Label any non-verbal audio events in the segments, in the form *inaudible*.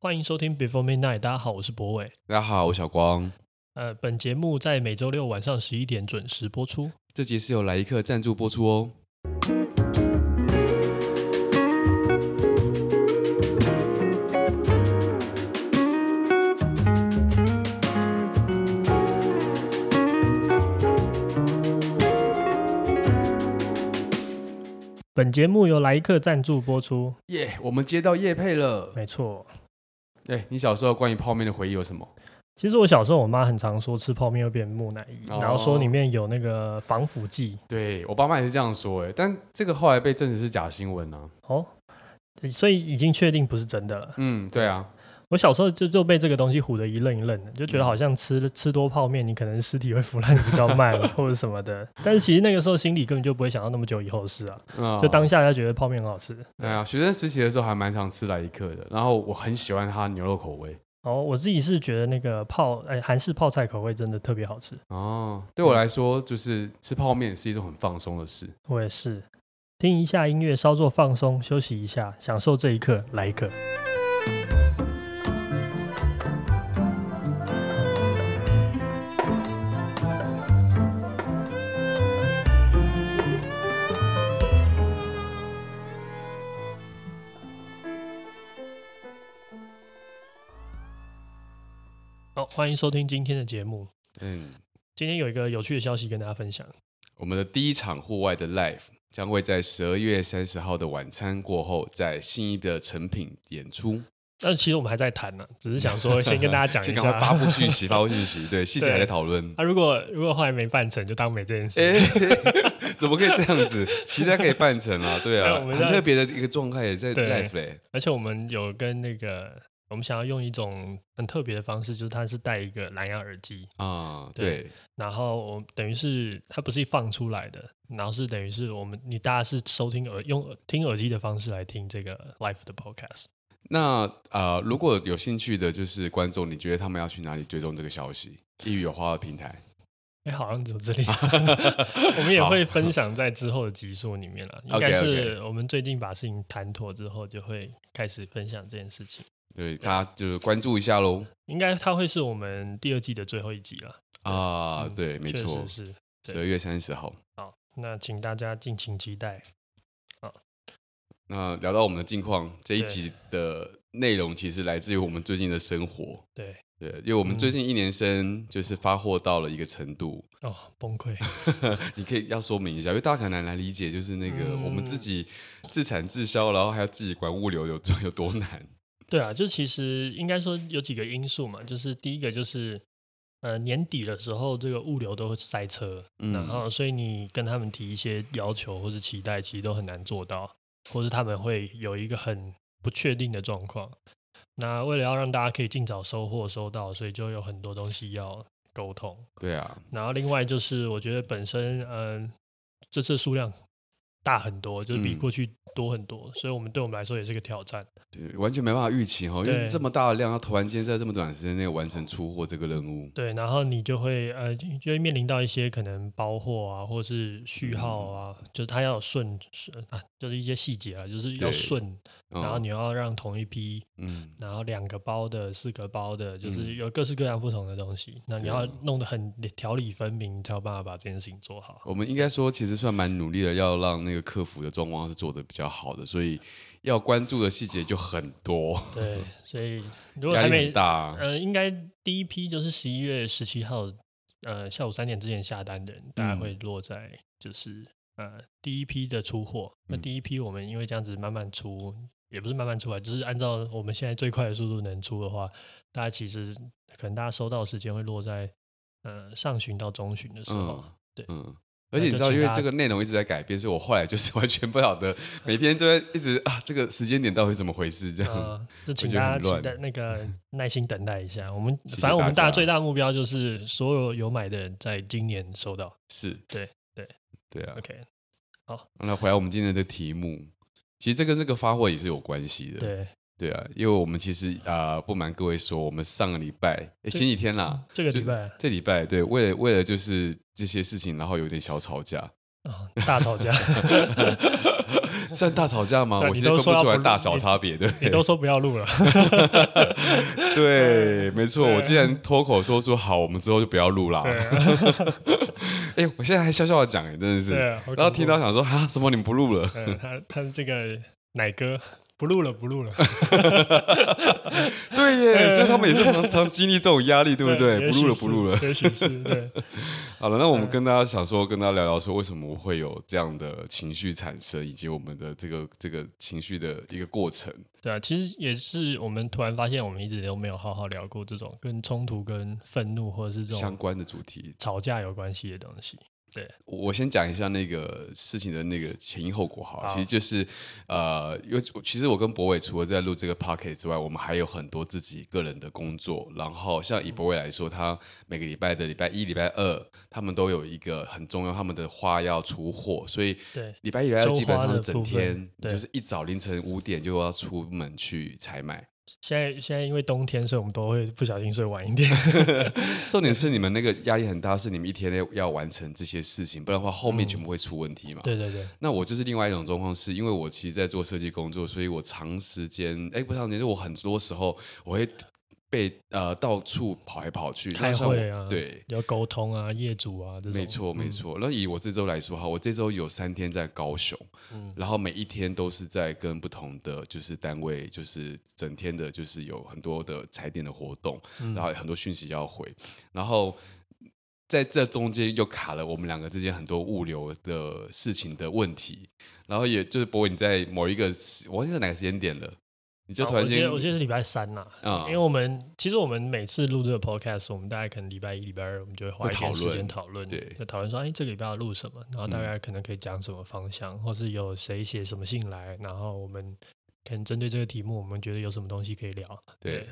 欢迎收听 Before Midnight，大家好，我是博伟。大家好，我是小光。呃，本节目在每周六晚上十一点准时播出。这集是由来一客赞助播出哦。本节目由来一客赞助播出。耶我们接到叶配了。没错。对，你小时候关于泡面的回忆有什么？其实我小时候，我妈很常说吃泡面会变木乃伊，哦、然后说里面有那个防腐剂。对，我爸妈也是这样说，哎，但这个后来被证实是假新闻呢、啊。哦，所以已经确定不是真的了。嗯，对啊。我小时候就就被这个东西唬得一愣一愣的，就觉得好像吃、嗯、吃多泡面，你可能尸体会腐烂比较慢 *laughs* 或者什么的。但是其实那个时候心里根本就不会想到那么久以后的事啊，嗯、就当下就觉得泡面很好吃。对啊，学生实习的时候还蛮常吃来一客的，然后我很喜欢它牛肉口味。哦，我自己是觉得那个泡哎韩式泡菜口味真的特别好吃。哦，对我来说就是吃泡面是一种很放松的事。我也是，听一下音乐，稍作放松，休息一下，享受这一刻，来一客。欢迎收听今天的节目。嗯，今天有一个有趣的消息跟大家分享。我们的第一场户外的 live 将会在十二月三十号的晚餐过后，在新义的成品演出。但其实我们还在谈呢，只是想说 *laughs* 先跟大家讲一下，发布讯息，*laughs* 发布讯息。对，细节还在讨论。那、啊、如果如果后来没办成，就当没这件事。*laughs* 欸、怎么可以这样子？期待可以办成啊！对啊，很特别的一个状态也在 live 嘞。而且我们有跟那个。我们想要用一种很特别的方式，就是它是带一个蓝牙耳机啊，对，对，然后我等于是它不是放出来的，然后是等于是我们你大家是收听耳用听耳机的方式来听这个 Life 的 podcast。那啊、呃，如果有兴趣的就是观众，你觉得他们要去哪里追踪这个消息？易语有花的平台？哎，好像只有这里，*laughs* 我们也会 *laughs* 分享在之后的集数里面了。好应该是我们最近把事情谈妥之后，就会开始分享这件事情。对，大家就关注一下喽。应该它会是我们第二季的最后一集了。啊，嗯、对，没错，是十二月三十号。好，那请大家敬请期待。好，那聊到我们的近况，这一集的内容其实来自于我们最近的生活。对对，因为我们最近一年生就是发货到了一个程度，哦，崩溃。*laughs* 你可以要说明一下，因为大家可能难理解，就是那个我们自己自产自销，然后还要自己管物流，有有多难。对啊，就其实应该说有几个因素嘛，就是第一个就是，呃，年底的时候这个物流都会塞车，嗯、然后所以你跟他们提一些要求或是期待，其实都很难做到，或是他们会有一个很不确定的状况。那为了要让大家可以尽早收货收到，所以就有很多东西要沟通。对啊，然后另外就是我觉得本身，嗯、呃，这次数量。大很多，就是比过去多很多，嗯、所以我们对我们来说也是个挑战。对，完全没办法预期哈，因为这么大的量，它突然间在这么短时间内完成出货这个任务。对，然后你就会呃，就会面临到一些可能包货啊，或是序号啊，嗯、就是它要顺顺啊，就是一些细节啊，就是要顺。然后你要让同一批，嗯，然后两个包的、四个包的，就是有各式各样不同的东西。嗯、那你要弄得很条理分明，才有办法把这件事情做好。我们应该说，其实算蛮努力的，要让那个客服的状况是做得比较好的，所以要关注的细节就很多。对，*laughs* 所以如果还没大，呃，应该第一批就是十一月十七号，呃，下午三点之前下单的人，大概会落在就是、嗯、呃第一批的出货。那第一批我们因为这样子慢慢出。也不是慢慢出来，就是按照我们现在最快的速度能出的话，大家其实可能大家收到的时间会落在呃上旬到中旬的时候。嗯、对，嗯，而且你知道，因为这个内容一直在改变，所以我后来就是完全不晓得，每天都在一直啊，这个时间点到底怎么回事？这样、呃，就请大家期待那个 *laughs* 耐心等待一下。我们反正我们大家最大目标就是所有有买的人在今年收到。是，对，对，对啊。OK，好，那回来我们今天的题目。其实这跟这个发货也是有关系的，对。对啊，因为我们其实啊、呃，不瞒各位说，我们上个礼拜，诶，前几天啦，这个礼拜，这礼拜，对，为了为了就是这些事情，然后有点小吵架，哦，大吵架，*laughs* 算大吵架吗？我其实分不出来大小差别，对。你都说不要录了，*laughs* 对，*laughs* 没错。我既然脱口说出好，我们之后就不要录啦。哎、欸，我现在还笑笑的讲，哎，真的是。然后听到想说啊，怎么你们不录了？他他这个奶哥。不录了，不录了。*laughs* 对耶，*laughs* 所以他们也是常常经历这种压力，对不对？*laughs* 不录了，不录了。也许是，对。好了，那我们跟大家想说，跟大家聊聊说，为什么会有这样的情绪产生，以及我们的这个这个情绪的一个过程。对啊，其实也是我们突然发现，我们一直都没有好好聊过这种跟冲突、跟愤怒或者是这种相关的主题、吵架有关系的东西。对，我先讲一下那个事情的那个前因后果好，好，其实就是，呃，因为其实我跟博伟除了在录这个 podcast 之外，我们还有很多自己个人的工作。然后像以博伟来说，他每个礼拜的礼拜一、礼拜二，他们都有一个很重要，他们的花要出货，所以对，礼拜一、礼拜二基本上是整天，就是一早凌晨五点就要出门去采买。现在现在因为冬天，所以我们都会不小心睡晚一点。*laughs* 重点是你们那个压力很大，是你们一天内要完成这些事情，不然的话后面全部会出问题嘛。对对对。那我就是另外一种状况，是因为我其实在做设计工作，所以我长时间，哎，不长时间，就我很多时候我会。被呃到处跑来跑去开会啊，对，要沟通啊，业主啊，这种。没错没错。那、嗯、以我这周来说哈，我这周有三天在高雄，嗯，然后每一天都是在跟不同的就是单位，就是整天的，就是有很多的踩点的活动，嗯、然后很多讯息要回，然后在这中间又卡了我们两个之间很多物流的事情的问题，然后也就是博伟你在某一个，我忘记是哪个时间点了。你就突然间、啊，我记得是礼拜三呐、啊，嗯，因为我们其实我们每次录这个 podcast，我们大概可能礼拜一、礼拜二，我们就会花一点时间讨论，对，就讨论说，哎，这个礼拜要录什么，然后大概可能可以讲什么方向，嗯、或是有谁写什么信来，然后我们可能针对这个题目，我们觉得有什么东西可以聊，对，对。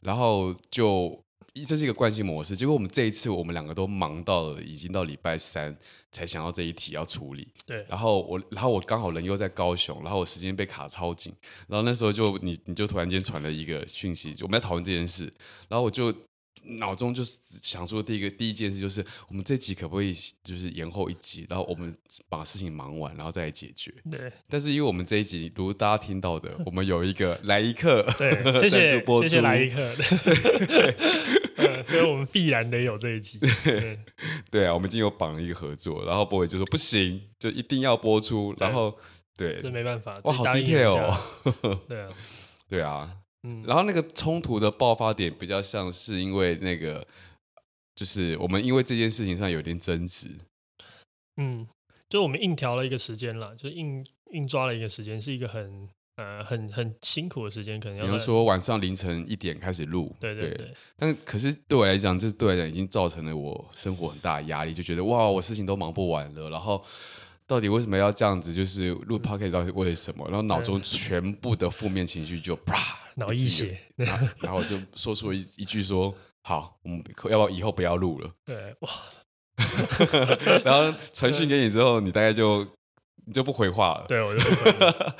然后就。这是一个惯性模式，结果我们这一次我们两个都忙到了，已经到礼拜三才想到这一题要处理。对，然后我，然后我刚好人又在高雄，然后我时间被卡超紧，然后那时候就你你就突然间传了一个讯息，我们在讨论这件事，然后我就。脑中就是想说，第一个第一件事就是，我们这集可不可以就是延后一集，然后我们把事情忙完，然后再来解决。对。但是因为我们这一集，如大家听到的，*laughs* 我们有一个来一客，对，谢谢 *laughs* 谢谢来一客，对，嗯，所以我们必然得有这一集。对，*laughs* 对啊，我们已经有绑了一个合作，然后博伟就说不行，就一定要播出，然后对，这没办法，哇，好 detail 哦。对啊，对啊。嗯，然后那个冲突的爆发点比较像是因为那个，就是我们因为这件事情上有点争执。嗯，就我们硬调了一个时间了，就硬硬抓了一个时间，是一个很呃很很辛苦的时间，可能要比如说晚上凌晨一点开始录。对对对，对。但可是对我来讲，这对我来讲已经造成了我生活很大的压力，就觉得哇，我事情都忙不完了，然后。到底为什么要这样子？就是录 podcast 到底为了什么？然后脑中全部的负面情绪就啪，脑溢血，然后我就说出了一一句说：“好，我们要不要以后不要录了？” *laughs* 对，哇，*laughs* 然后传讯给你之后，你大概就你就不回话了。对，我就不回话。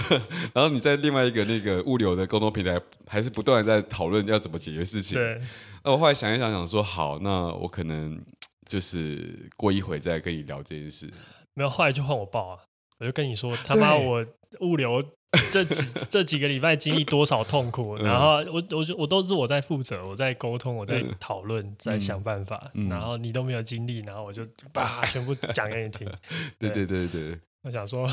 *laughs* 然后你在另外一个那个物流的沟通平台，还是不断在讨论要怎么解决事情。对，那我后来想一想，想说好，那我可能就是过一会再跟你聊这件事。没有，后来就换我报啊！我就跟你说，*laughs* 他妈我物流这几 *laughs* 这几个礼拜经历多少痛苦，然后我我就我都是我在负责，我在沟通，我在讨论，在想办法，然后你都没有经历，然后我就把全部讲给你听。对对对对。我想说，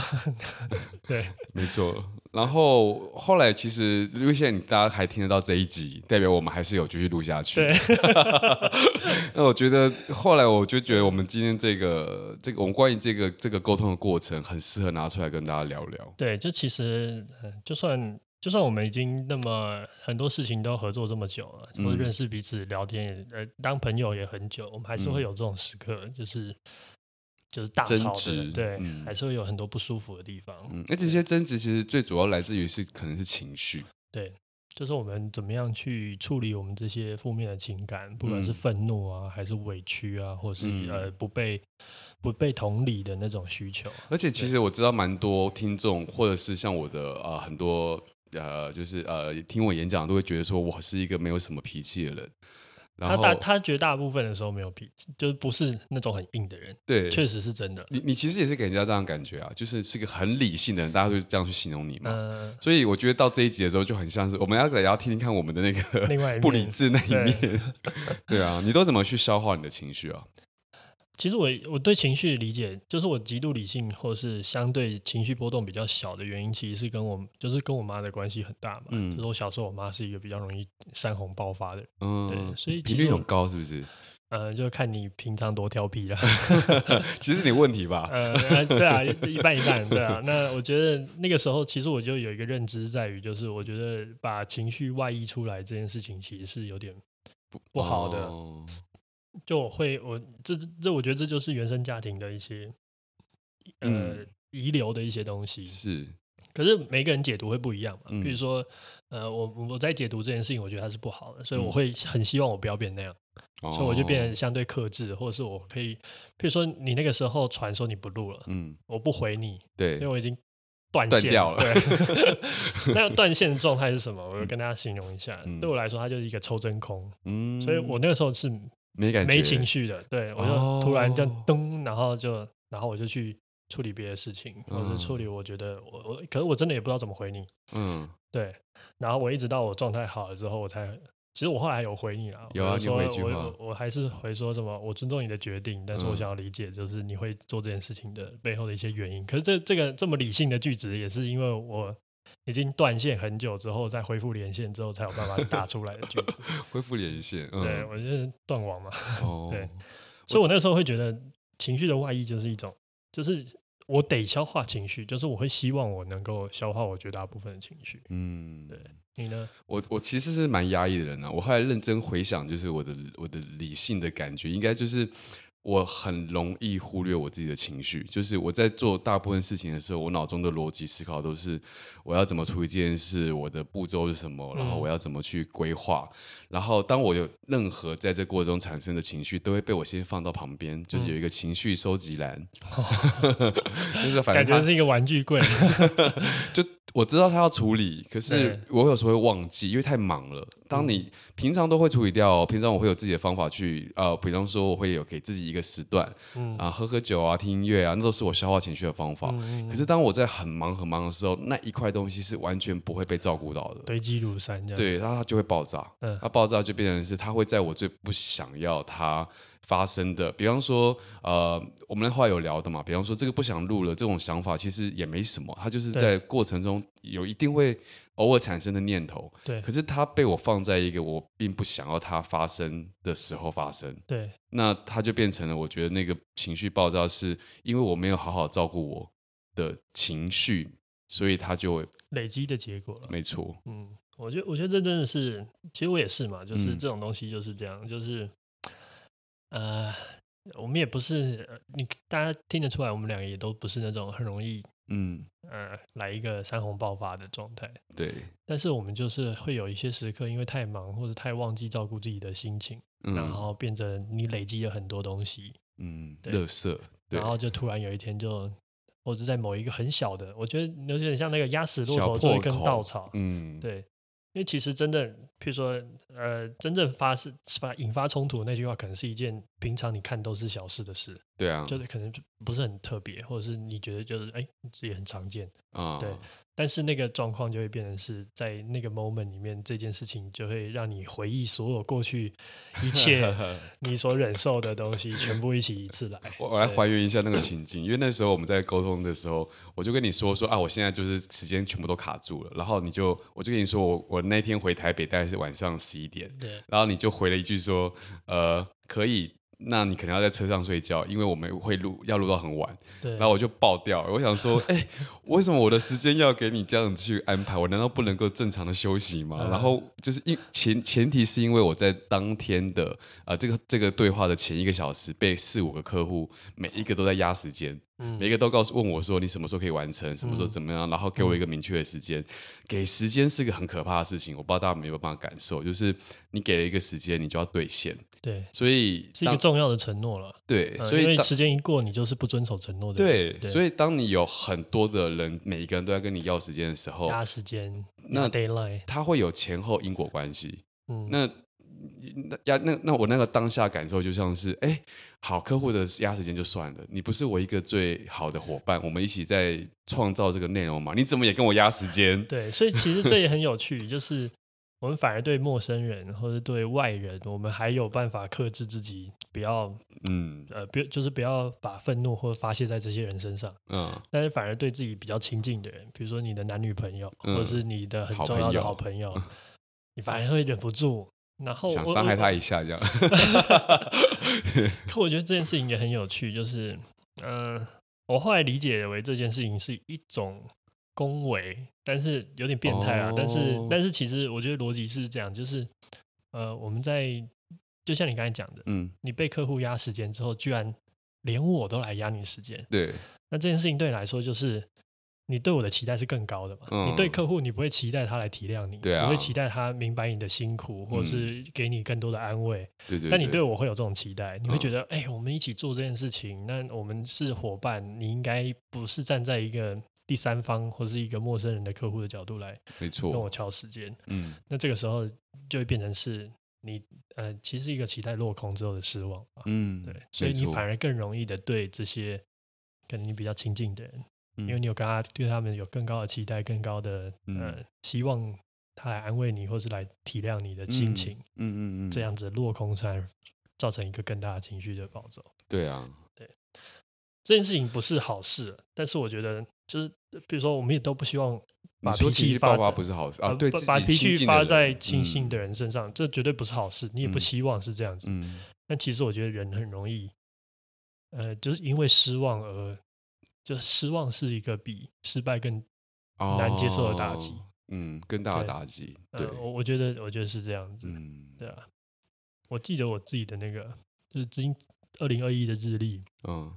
*laughs* 对，没错。然后后来其实，因为现在大家还听得到这一集，代表我们还是有继续录下去。对。*laughs* 那我觉得后来我就觉得，我们今天这个这个，我们关于这个这个沟通的过程，很适合拿出来跟大家聊聊。对，就其实，就算就算我们已经那么很多事情都合作这么久了，或者认识彼此、聊天也呃当朋友也很久，我们还是会有这种时刻，嗯、就是。就是大吵争执，对、嗯，还是会有很多不舒服的地方。嗯，而这些争执其实最主要来自于是可能是情绪。对，就是我们怎么样去处理我们这些负面的情感，不管是愤怒啊，还是委屈啊，或是、嗯、呃不被不被同理的那种需求。而且其实我知道蛮多听众，或者是像我的呃很多呃就是呃听我演讲都会觉得说我是一个没有什么脾气的人。他大他绝大部分的时候没有脾气，就是不是那种很硬的人。对，确实是真的。你你其实也是给人家这样感觉啊，就是是个很理性的人，大家会这样去形容你嘛。嗯。所以我觉得到这一集的时候，就很像是我们要也要听听看我们的那个 *laughs* 不理智那一面。对，*laughs* 对啊，你都怎么去消化你的情绪啊？其实我我对情绪的理解，就是我极度理性，或是相对情绪波动比较小的原因，其实是跟我就是跟我妈的关系很大嘛。嗯，就是我小时候，我妈是一个比较容易山洪爆发的人。嗯，对，所以频率很高，是不是？*laughs* 呃，就看你平常多调皮了。*laughs* 其实你问题吧？呃，对啊，一半一半，对啊。那我觉得那个时候，其实我就有一个认知在于，就是我觉得把情绪外溢出来这件事情，其实是有点不不好的。哦就我会，我这这，我觉得这就是原生家庭的一些，呃，嗯、遗留的一些东西。是，可是每个人解读会不一样嘛。嗯、比如说，呃，我我在解读这件事情，我觉得它是不好的，所以我会很希望我不要变那样，嗯、所以我就变得相对克制，或者是我可以，比如说你那个时候传说你不录了，嗯，我不回你，对，因为我已经断线掉了。对，*laughs* 那断线的状态是什么？我就跟大家形容一下。嗯、对我来说，它就是一个抽真空。嗯，所以我那个时候是。没感觉，没情绪的，对，我就突然就噔，然后就，然后我就去处理别的事情，或者处理我觉得我我，可是我真的也不知道怎么回你，嗯，对，然后我一直到我状态好了之后，我才，其实我后来有回你了，有啊，说你回句话，我我还是回说什么，我尊重你的决定，但是我想要理解，就是你会做这件事情的背后的一些原因。可是这这个这么理性的句子，也是因为我。已经断线很久之后，再恢复连线之后，才有办法打出来的句子。*laughs* 恢复连线，嗯、对我就是断网嘛。哦、*laughs* 对，所以我那时候会觉得情绪的外溢就是一种，就是我得消化情绪，就是我会希望我能够消化我绝大部分的情绪。嗯，对，你呢？我我其实是蛮压抑的人啊。我后来认真回想，就是我的我的理性的感觉，应该就是。我很容易忽略我自己的情绪，就是我在做大部分事情的时候，我脑中的逻辑思考都是我要怎么处理这件事，我的步骤是什么，然后我要怎么去规划。然后当我有任何在这过程中产生的情绪，都会被我先放到旁边，就是有一个情绪收集栏，*laughs* 就是反正感觉是一个玩具柜，*laughs* 就。我知道他要处理，可是我有时候会忘记，因为太忙了。当你平常都会处理掉，平常我会有自己的方法去，呃，比方说我会有给自己一个时段，啊，喝喝酒啊，听音乐啊，那都是我消化情绪的方法。可是当我在很忙很忙的时候，那一块东西是完全不会被照顾到的，堆积如山这样。对，然后它就会爆炸。嗯，它爆炸就变成是，它会在我最不想要它。发生的，比方说，呃，我们的话有聊的嘛，比方说这个不想录了，这种想法其实也没什么，它就是在过程中有一定会偶尔产生的念头，对，可是它被我放在一个我并不想要它发生的时候发生，对，那它就变成了我觉得那个情绪爆炸是因为我没有好好照顾我的情绪，所以它就累积的结果了，没错，嗯，我觉得我觉得这真的是，其实我也是嘛，就是这种东西就是这样，嗯、就是。呃，我们也不是，你大家听得出来，我们两个也都不是那种很容易，嗯，呃，来一个山洪爆发的状态。对。但是我们就是会有一些时刻，因为太忙或者太忘记照顾自己的心情，嗯、然后变成你累积了很多东西，嗯，乐色。然后就突然有一天就，或者在某一个很小的，我觉得有点像那个压死骆驼最后一根稻草，嗯，对。因为其实真正，譬如说，呃，真正发生、发引发冲突的那句话，可能是一件平常你看都是小事的事，对啊，就是可能不是很特别，或者是你觉得就是哎，这也很常见。啊，对。但是那个状况就会变成是在那个 moment 里面，这件事情就会让你回忆所有过去一切 *laughs* 你所忍受的东西，全部一起一次来。*laughs* 我我来还原一下那个情境，因为那时候我们在沟通的时候，我就跟你说说啊，我现在就是时间全部都卡住了，然后你就我就跟你说我我那天回台北大概是晚上十一点，对，然后你就回了一句说呃可以。那你可能要在车上睡觉，因为我们会录，要录到很晚。对。然后我就爆掉，我想说，*laughs* 哎、欸，为什么我的时间要给你这样子去安排？我难道不能够正常的休息吗？嗯、然后就是因前前提是因为我在当天的啊、呃、这个这个对话的前一个小时被四五个客户每一个都在压时间。每一个都告诉问我说，你什么时候可以完成，什么时候怎么样，然后给我一个明确的时间。嗯、给时间是个很可怕的事情，我不知道大家有没有办法感受，就是你给了一个时间，你就要兑现。对，所以是一个重要的承诺了。对，所以、时间一过，你就是不遵守承诺的。对，对所以当你有很多的人，每一个人都在跟你要时间的时候，压时间，那它会有前后因果关系。嗯，那。那压那那我那个当下感受就像是，哎、欸，好，客户的压时间就算了，你不是我一个最好的伙伴，我们一起在创造这个内容嘛？你怎么也跟我压时间？对，所以其实这也很有趣，就是我们反而对陌生人或者对外人，我们还有办法克制自己，不要，嗯，呃，不就是不要把愤怒或者发泄在这些人身上，嗯，但是反而对自己比较亲近的人，比如说你的男女朋友，嗯、或者是你的很重要的好朋友。*laughs* 你反而会忍不住，然后想伤害他一下，这样。*laughs* 可我觉得这件事情也很有趣，就是，嗯、呃，我后来理解为这件事情是一种恭维，但是有点变态啊。哦、但是，但是其实我觉得逻辑是这样，就是，呃，我们在就像你刚才讲的，嗯，你被客户压时间之后，居然连我都来压你时间，对，那这件事情对你来说就是。你对我的期待是更高的嘛？嗯、你对客户，你不会期待他来体谅你，对啊、不会期待他明白你的辛苦，或者是给你更多的安慰。对对、嗯。但你对我会有这种期待，你会觉得，哎、嗯欸，我们一起做这件事情，那我们是伙伴，你应该不是站在一个第三方或是一个陌生人的客户的角度来，没错，跟我敲时间。嗯。那这个时候就会变成是你，呃，其实一个期待落空之后的失望。嗯。对。所以你反而更容易的对这些可能你比较亲近的人。因为你有跟他对他们有更高的期待，更高的呃希望他来安慰你，或是来体谅你的心情，嗯嗯嗯，嗯这样子落空才造成一个更大的情绪的暴走。对啊，对，这件事情不是好事，但是我觉得就是比如说我们也都不希望把脾气发发不是好事啊，对，把脾气发在亲信的人身上，嗯、这绝对不是好事，你也不希望是这样子。嗯，但其实我觉得人很容易，呃，就是因为失望而。就失望是一个比失败更难接受的打击，哦，嗯，更大的打击。对，我、觉得，我觉得是这样子，嗯，对啊。我记得我自己的那个，就是今二零二一的日历，嗯，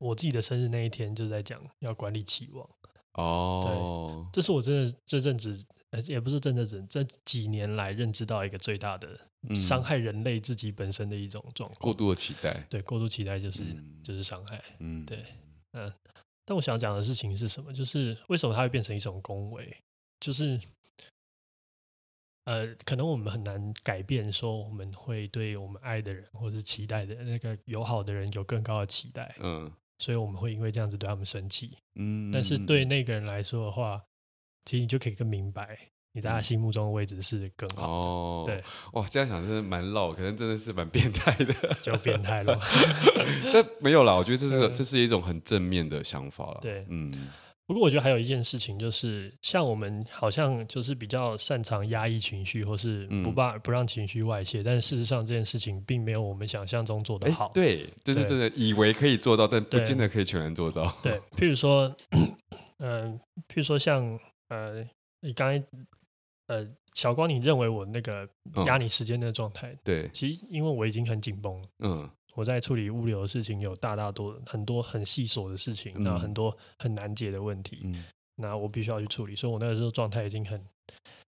我自己的生日那一天就在讲要管理期望。哦，对，这是我真的这阵子，也不是真的这这几年来认知到一个最大的伤害人类自己本身的一种状况。过度的期待，对，过度期待就是、嗯、就是伤害，嗯，对。嗯，但我想讲的事情是什么？就是为什么它会变成一种恭维？就是，呃，可能我们很难改变，说我们会对我们爱的人或是期待的那个友好的人有更高的期待。嗯，所以我们会因为这样子对他们生气。嗯，但是对那个人来说的话，其实你就可以更明白。你在他心目中的位置是更好哦。对，哇，这样想真的蛮绕，可能真的是蛮变态的，*laughs* 就变态了。*laughs* 但没有啦，我觉得这是这是一种很正面的想法了。对，嗯。不过我觉得还有一件事情，就是像我们好像就是比较擅长压抑情绪，或是不把不让情绪外泄，但事实上这件事情并没有我们想象中做得好。对，就是真的以为可以做到，但不见得可以全然做到。对，譬如说，嗯，譬如说像呃，你刚才。呃，小光，你认为我那个压你时间的状态？对，其实因为我已经很紧绷，嗯，我在处理物流的事情，有大大多很多很细琐的事情，那很多很难解的问题，嗯，那我必须要去处理，所以我那个时候状态已经很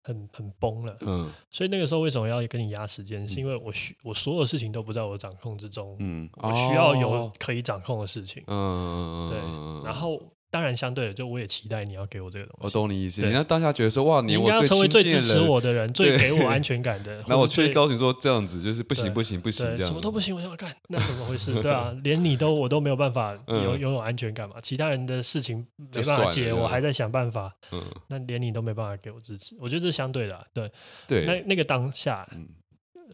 很很崩了，嗯，所以那个时候为什么要跟你压时间？是因为我需我所有事情都不在我掌控之中，嗯，我需要有可以掌控的事情，嗯，对，然后。当然，相对的，就我也期待你要给我这个东西。我懂你意思。你要当下觉得说，哇，你应该要成为最支持我的人，*laughs* 最给我安全感的。*laughs* 那我最高兴说这样子就是不行，不行，不行，这样什么都不行。我要干，那怎么回事？对啊，*laughs* 连你都我都没有办法有拥有安全感嘛？其他人的事情没办法解，我还在想办法。嗯，那连你都没办法给我支持，我觉得这是相对的。对对，那那个当下，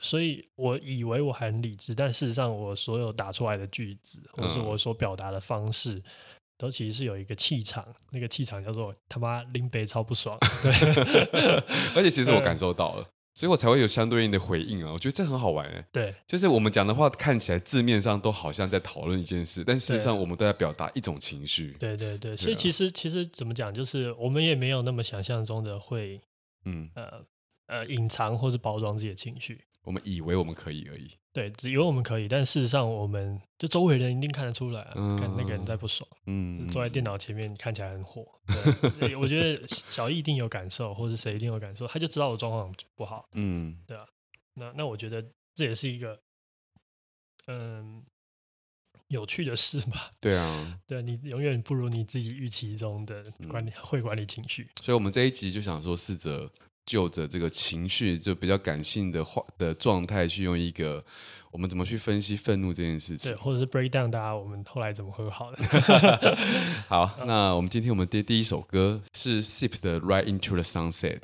所以我以为我很理智，但事实上我所有打出来的句子，或是我所表达的方式。都其实是有一个气场，那个气场叫做他妈林北超不爽，*laughs* 对，*laughs* 而且其实我感受到了，嗯、所以我才会有相对应的回应啊。我觉得这很好玩哎，对，就是我们讲的话看起来字面上都好像在讨论一件事，但事实上我们都在表达一种情绪。对对对，所以其实其实怎么讲，就是我们也没有那么想象中的会，嗯呃呃隐藏或是包装自己的情绪。我们以为我们可以而已，对，只以为我们可以，但事实上，我们就周围人一定看得出来啊，嗯、看那个人在不爽，嗯，坐在电脑前面看起来很火，*laughs* 对我觉得小易一定有感受，或者谁一定有感受，他就知道我状况不好，嗯，对啊，那那我觉得这也是一个嗯有趣的事吧，对啊，*laughs* 对你永远不如你自己预期中的管理、嗯、会管理情绪，所以我们这一集就想说试着。就着这个情绪，就比较感性的话的状态，去用一个我们怎么去分析愤怒这件事情，对，或者是 break down 大家我们后来怎么和好的。*laughs* 好，那我们今天我们的第一首歌是 Sips 的 Right Into the Sunset。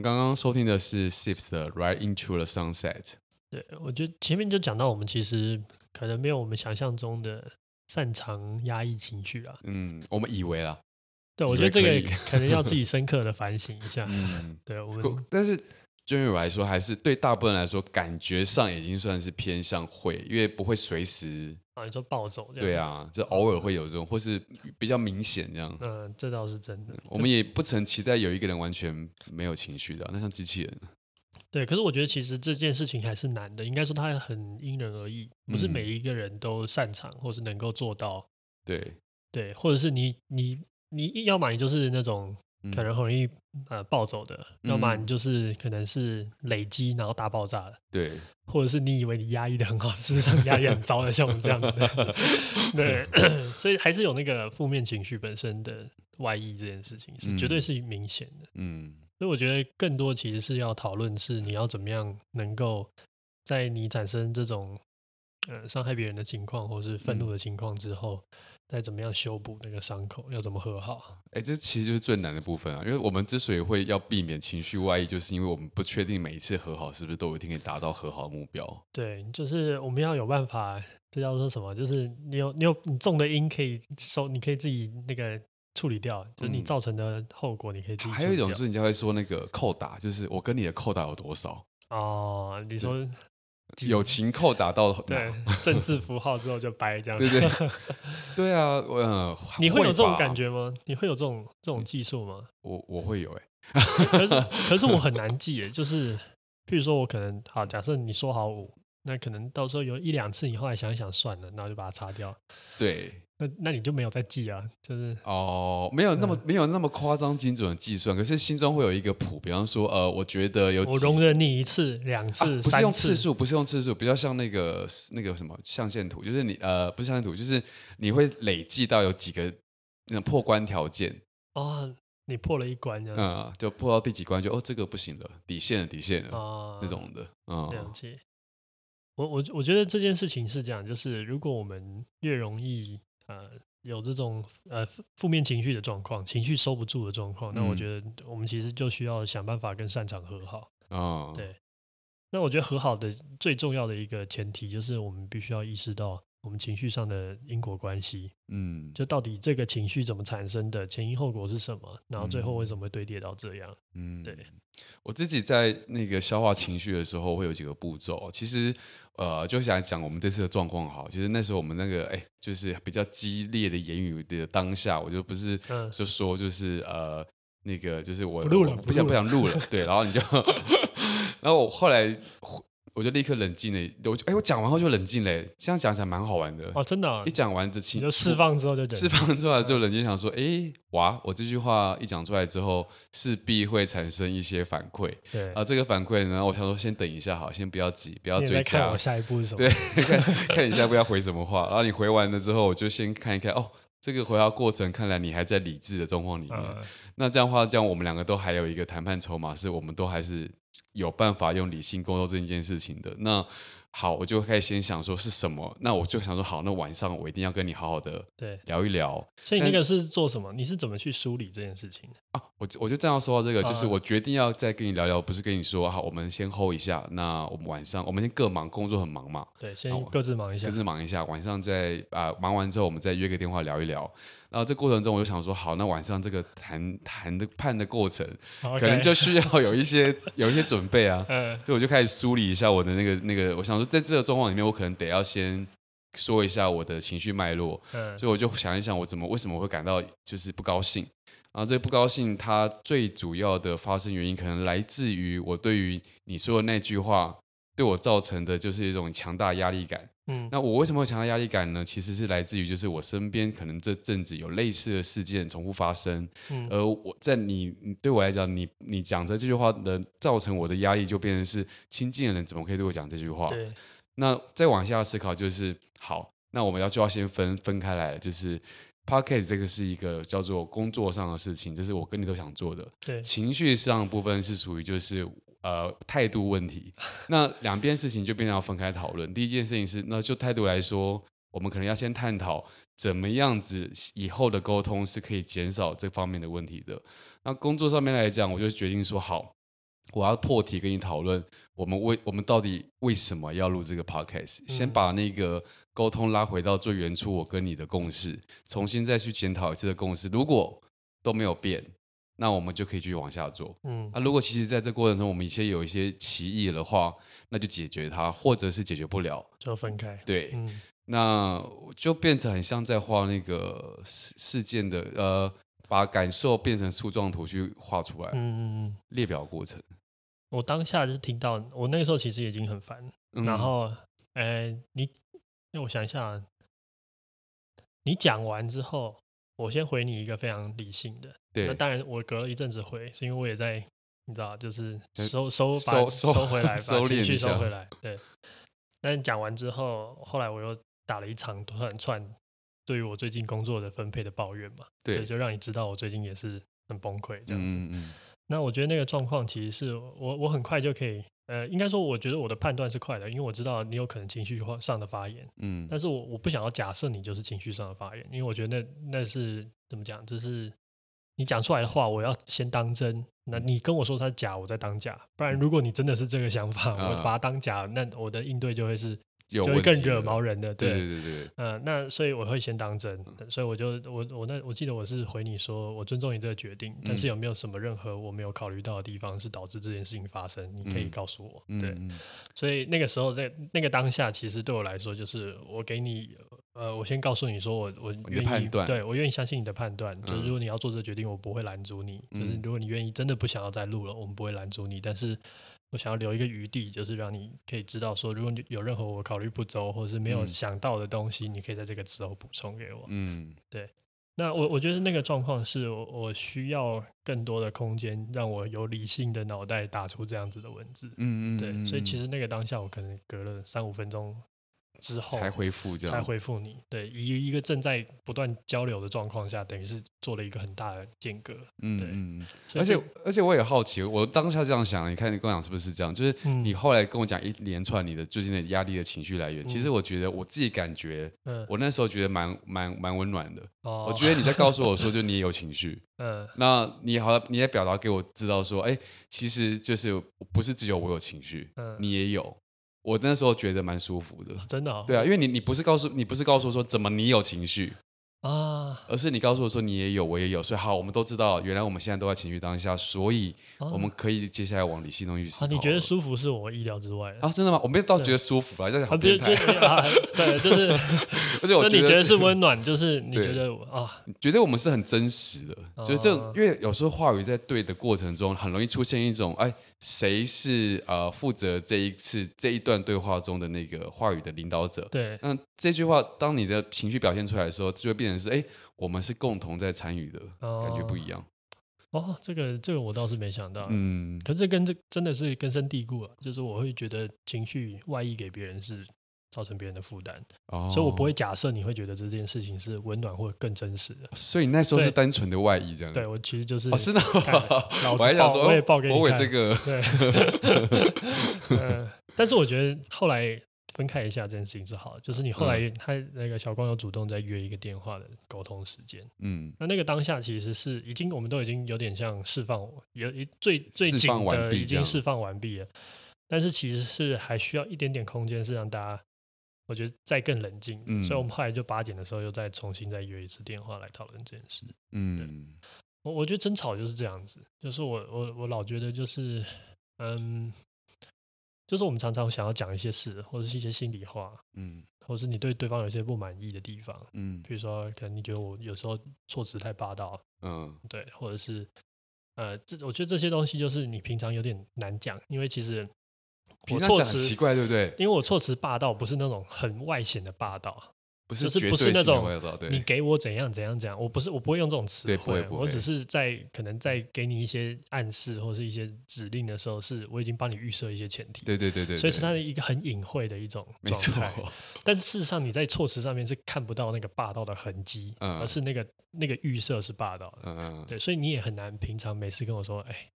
们刚刚收听的是 Sips 的《Right Into the Sunset》。对，我觉得前面就讲到，我们其实可能没有我们想象中的擅长压抑情绪啊。嗯，我们以为啦。对，我觉得这个可能要自己深刻的反省一下。*laughs* 嗯，对，我们但是。对于我来说，还是对大部分人来说，感觉上已经算是偏向会，因为不会随时啊，你说暴走这样。对啊，这偶尔会有这种，或是比较明显这样。嗯，这倒是真的。我们也不曾期待有一个人完全没有情绪的，那像机器人。对，可是我觉得其实这件事情还是难的，应该说它很因人而异，不是每一个人都擅长或是能够做到。对对，或者是你你你要么你就是那种。可能很容易呃暴走的，要么你就是可能是累积然后大爆炸的，对，或者是你以为你压抑的很好，事实上压抑很糟的，像我们这样子的，*laughs* 对，*coughs* 所以还是有那个负面情绪本身的外溢这件事情是绝对是明显的，嗯，所以我觉得更多其实是要讨论是你要怎么样能够在你产生这种呃伤害别人的情况或是愤怒的情况之后。再怎么样修补那个伤口，要怎么和好？哎、欸，这其实就是最难的部分啊！因为我们之所以会要避免情绪外溢，就是因为我们不确定每一次和好是不是都有一定可以达到和好的目标。对，就是我们要有办法，这叫做什么？就是你有你有你种的因可以收，你可以自己那个处理掉，就是你造成的后果你可以自己、嗯。还有一种是，人家会说那个扣打，就是我跟你的扣打有多少？哦，你说。友情扣打到对政治符号之后就掰这样。子，对对。对 *laughs* 啊，我、呃、你会有这种感觉吗？你会有这种这种技术吗？我我会有哎、欸，*laughs* 可是可是我很难记哎，就是譬如说我可能好，假设你说好五，那可能到时候有一两次，你后来想一想算了，然后就把它擦掉。对，那那你就没有再记啊？就是哦，没有那么、嗯、没有那么夸张精准的计算，可是心中会有一个谱。比方说，呃，我觉得有我容忍你一次、两次、啊，不是用次数，不是用次数，比较像那个那个什么象限图，就是你呃，不是象限图，就是你会累计到有几个那种破关条件哦。你破了一关，嗯，就破到第几关就哦，这个不行了，底线了，底线了，哦、那种的，嗯，了解。我我我觉得这件事情是这样，就是如果我们越容易呃有这种呃负面情绪的状况，情绪收不住的状况，那我觉得我们其实就需要想办法跟擅长和好。哦、嗯，对。那我觉得和好的最重要的一个前提，就是我们必须要意识到。我们情绪上的因果关系，嗯，就到底这个情绪怎么产生的，前因后果是什么，然后最后为什么会堆叠到这样？嗯，对。我自己在那个消化情绪的时候，会有几个步骤。其实，呃，就想讲我们这次的状况好，其实那时候我们那个，哎，就是比较激烈的言语的当下，我就不是就说，就是呃，那个就是我不录了，不想不想录了，对，然后你就，*laughs* 然后我后来。我就立刻冷静了，我就哎，我讲完后就冷静了，这样讲起来蛮好玩的哦，真的、啊。一讲完这情，就释放之后就释放出来之后冷静，想说，哎，哇，我这句话一讲出来之后，势必会产生一些反馈。对啊，这个反馈呢，我想说先等一下，好，先不要急，不要追加。看我下一步是什么？对，看看你下一步要回什么话，然后你回完了之后，我就先看一看，哦，这个回答过程看来你还在理智的状况里面。嗯、那这样的话，这样我们两个都还有一个谈判筹码，是我们都还是。有办法用理性沟通这一件事情的，那好，我就开始先想说是什么，那我就想说好，那晚上我一定要跟你好好的对聊一聊。所以那个是做什么？你是怎么去梳理这件事情的啊？我我就这样说到这个，就是我决定要再跟你聊聊，不是跟你说好，我们先 hold 一下，那我们晚上我们先各忙，工作很忙嘛，对，先各自忙一下，各自忙一下，晚上再啊忙完之后，我们再约个电话聊一聊。然后这过程中，我就想说，好，那晚上这个谈谈的判的过程.可能就需要有一些有一些准备啊。*laughs* 嗯，所以我就开始梳理一下我的那个那个，我想说，在这个状况里面，我可能得要先说一下我的情绪脉络。嗯，所以我就想一想，我怎么为什么会感到就是不高兴？然后这个不高兴，它最主要的发生原因，可能来自于我对于你说的那句话对我造成的就是一种强大压力感。嗯，那我为什么会强大压力感呢？其实是来自于就是我身边可能这阵子有类似的事件重复发生，嗯，而我在你对我来讲，你你讲的这句话的造成我的压力就变成是亲近的人怎么可以对我讲这句话？对，那再往下思考就是好，那我们要就要先分分开来，就是 Podcast 这个是一个叫做工作上的事情，这是我跟你都想做的，对，情绪上的部分是属于就是。呃，态度问题，那两边事情就变成要分开讨论。第一件事情是，那就态度来说，我们可能要先探讨怎么样子以后的沟通是可以减少这方面的问题的。那工作上面来讲，我就决定说，好，我要破题跟你讨论，我们为我们到底为什么要录这个 podcast？先把那个沟通拉回到最原初，我跟你的共识，重新再去检讨一次的共识。如果都没有变。那我们就可以继续往下做。嗯，那、啊、如果其实在这过程中，我们一些有一些歧义的话，那就解决它，或者是解决不了，就分开。对，嗯、那就变成很像在画那个事事件的，呃，把感受变成树状图去画出来。嗯嗯嗯，列表过程。我当下就是听到，我那个时候其实已经很烦。嗯、然后，哎，你，让我想一下，你讲完之后。我先回你一个非常理性的，对，那当然我隔了一阵子回，是因为我也在，你知道，就是收收把收收回来，*laughs* 收把情绪收回来，对。但讲完之后，后来我又打了一长串串对于我最近工作的分配的抱怨嘛，对，就让你知道我最近也是很崩溃这样子。嗯嗯。那我觉得那个状况其实是我我很快就可以。呃，应该说，我觉得我的判断是快的，因为我知道你有可能情绪上的发言，嗯，但是我我不想要假设你就是情绪上的发言，因为我觉得那那是怎么讲，就是你讲出来的话，我要先当真，那你跟我说它假，我再当假，不然如果你真的是这个想法，我把它当假，那我的应对就会是。就会更惹毛人的，对对对对，嗯、呃，那所以我会先当真，所以我就我我那我记得我是回你说，我尊重你这个决定，但是有没有什么任何我没有考虑到的地方是导致这件事情发生？你可以告诉我，对，所以那个时候在那个当下，其实对我来说就是我给你，呃，我先告诉你说我我愿意，对我愿意相信你的判断，就是如果你要做这个决定，我不会拦阻你，就是如果你愿意真的不想要再录了，我们不会拦阻你，但是。我想要留一个余地，就是让你可以知道说，如果你有任何我考虑不周或者是没有想到的东西，嗯、你可以在这个时候补充给我。嗯，对。那我我觉得那个状况是我我需要更多的空间，让我有理性的脑袋打出这样子的文字。嗯嗯，对。所以其实那个当下，我可能隔了三五分钟。之后才恢复这样，才恢复你。对，一一个正在不断交流的状况下，等于是做了一个很大的间隔。嗯嗯，而且而且我也好奇，我当下这样想，你看你跟我讲是不是这样？就是你后来跟我讲一连串你的最近的压力的情绪来源，嗯、其实我觉得我自己感觉，嗯，我那时候觉得蛮蛮蛮温暖的。哦，我觉得你在告诉我说，就你也有情绪，*laughs* 嗯，那你好，你也表达给我知道说，哎、欸，其实就是不是只有我有情绪，嗯，你也有。我那时候觉得蛮舒服的，真的、哦。对啊，因为你你不是告诉你不是告诉我说怎么你有情绪。啊！而是你告诉我说你也有，我也有，所以好，我们都知道，原来我们现在都在情绪当下，所以我们可以接下来往理性东西去思考。你觉得舒服是我意料之外的啊？真的吗？我没有倒觉得舒服啊，在讲变态。对，就是，*laughs* 而且我觉得你觉得是温暖，就是你觉得啊，觉得我们是很真实的，就是这种，因为有时候话语在对的过程中，很容易出现一种哎，谁是呃负责这一次这一段对话中的那个话语的领导者？对，那这句话当你的情绪表现出来的时候，就会变。是哎，我们是共同在参与的，哦、感觉不一样。哦，这个这个我倒是没想到。嗯，可是跟这真的是根深蒂固了，就是我会觉得情绪外溢给别人是造成别人的负担，哦、所以我不会假设你会觉得这件事情是温暖或更真实的。所以你那时候是单纯的外溢这样。对，我其实就是哦，是的，*laughs* 我还想说，我也报给你看。我这个对，嗯，*laughs* 但是我觉得后来。分开一下这件事情是好的，就是你后来他那个小光有主动再约一个电话的沟通时间，嗯，那那个当下其实是已经我们都已经有点像释放，有一最最紧的已经释放完毕了，但是其实是还需要一点点空间，是让大家我觉得再更冷静，嗯，所以我们后来就八点的时候又再重新再约一次电话来讨论这件事，嗯，我我觉得争吵就是这样子，就是我我我老觉得就是嗯。就是我们常常想要讲一些事，或者是一些心里话，嗯，或者是你对对方有一些不满意的地方，嗯，比如说可能你觉得我有时候措辞太霸道，嗯，对，或者是呃，这我觉得这些东西就是你平常有点难讲，因为其实我措辞奇怪，对不对？因为我措辞霸道不是那种很外显的霸道。不是不是那种你给我怎样怎样怎样，我不是我不会用这种词汇，我只是在可能在给你一些暗示或是一些指令的时候，是我已经帮你预设一些前提，对对对对，所以是它的一个很隐晦的一种状态。但是事实上你在措辞上面是看不到那个霸道的痕迹，而是那个那个预设是霸道的，嗯嗯，对，所以你也很难平常每次跟我说，哎，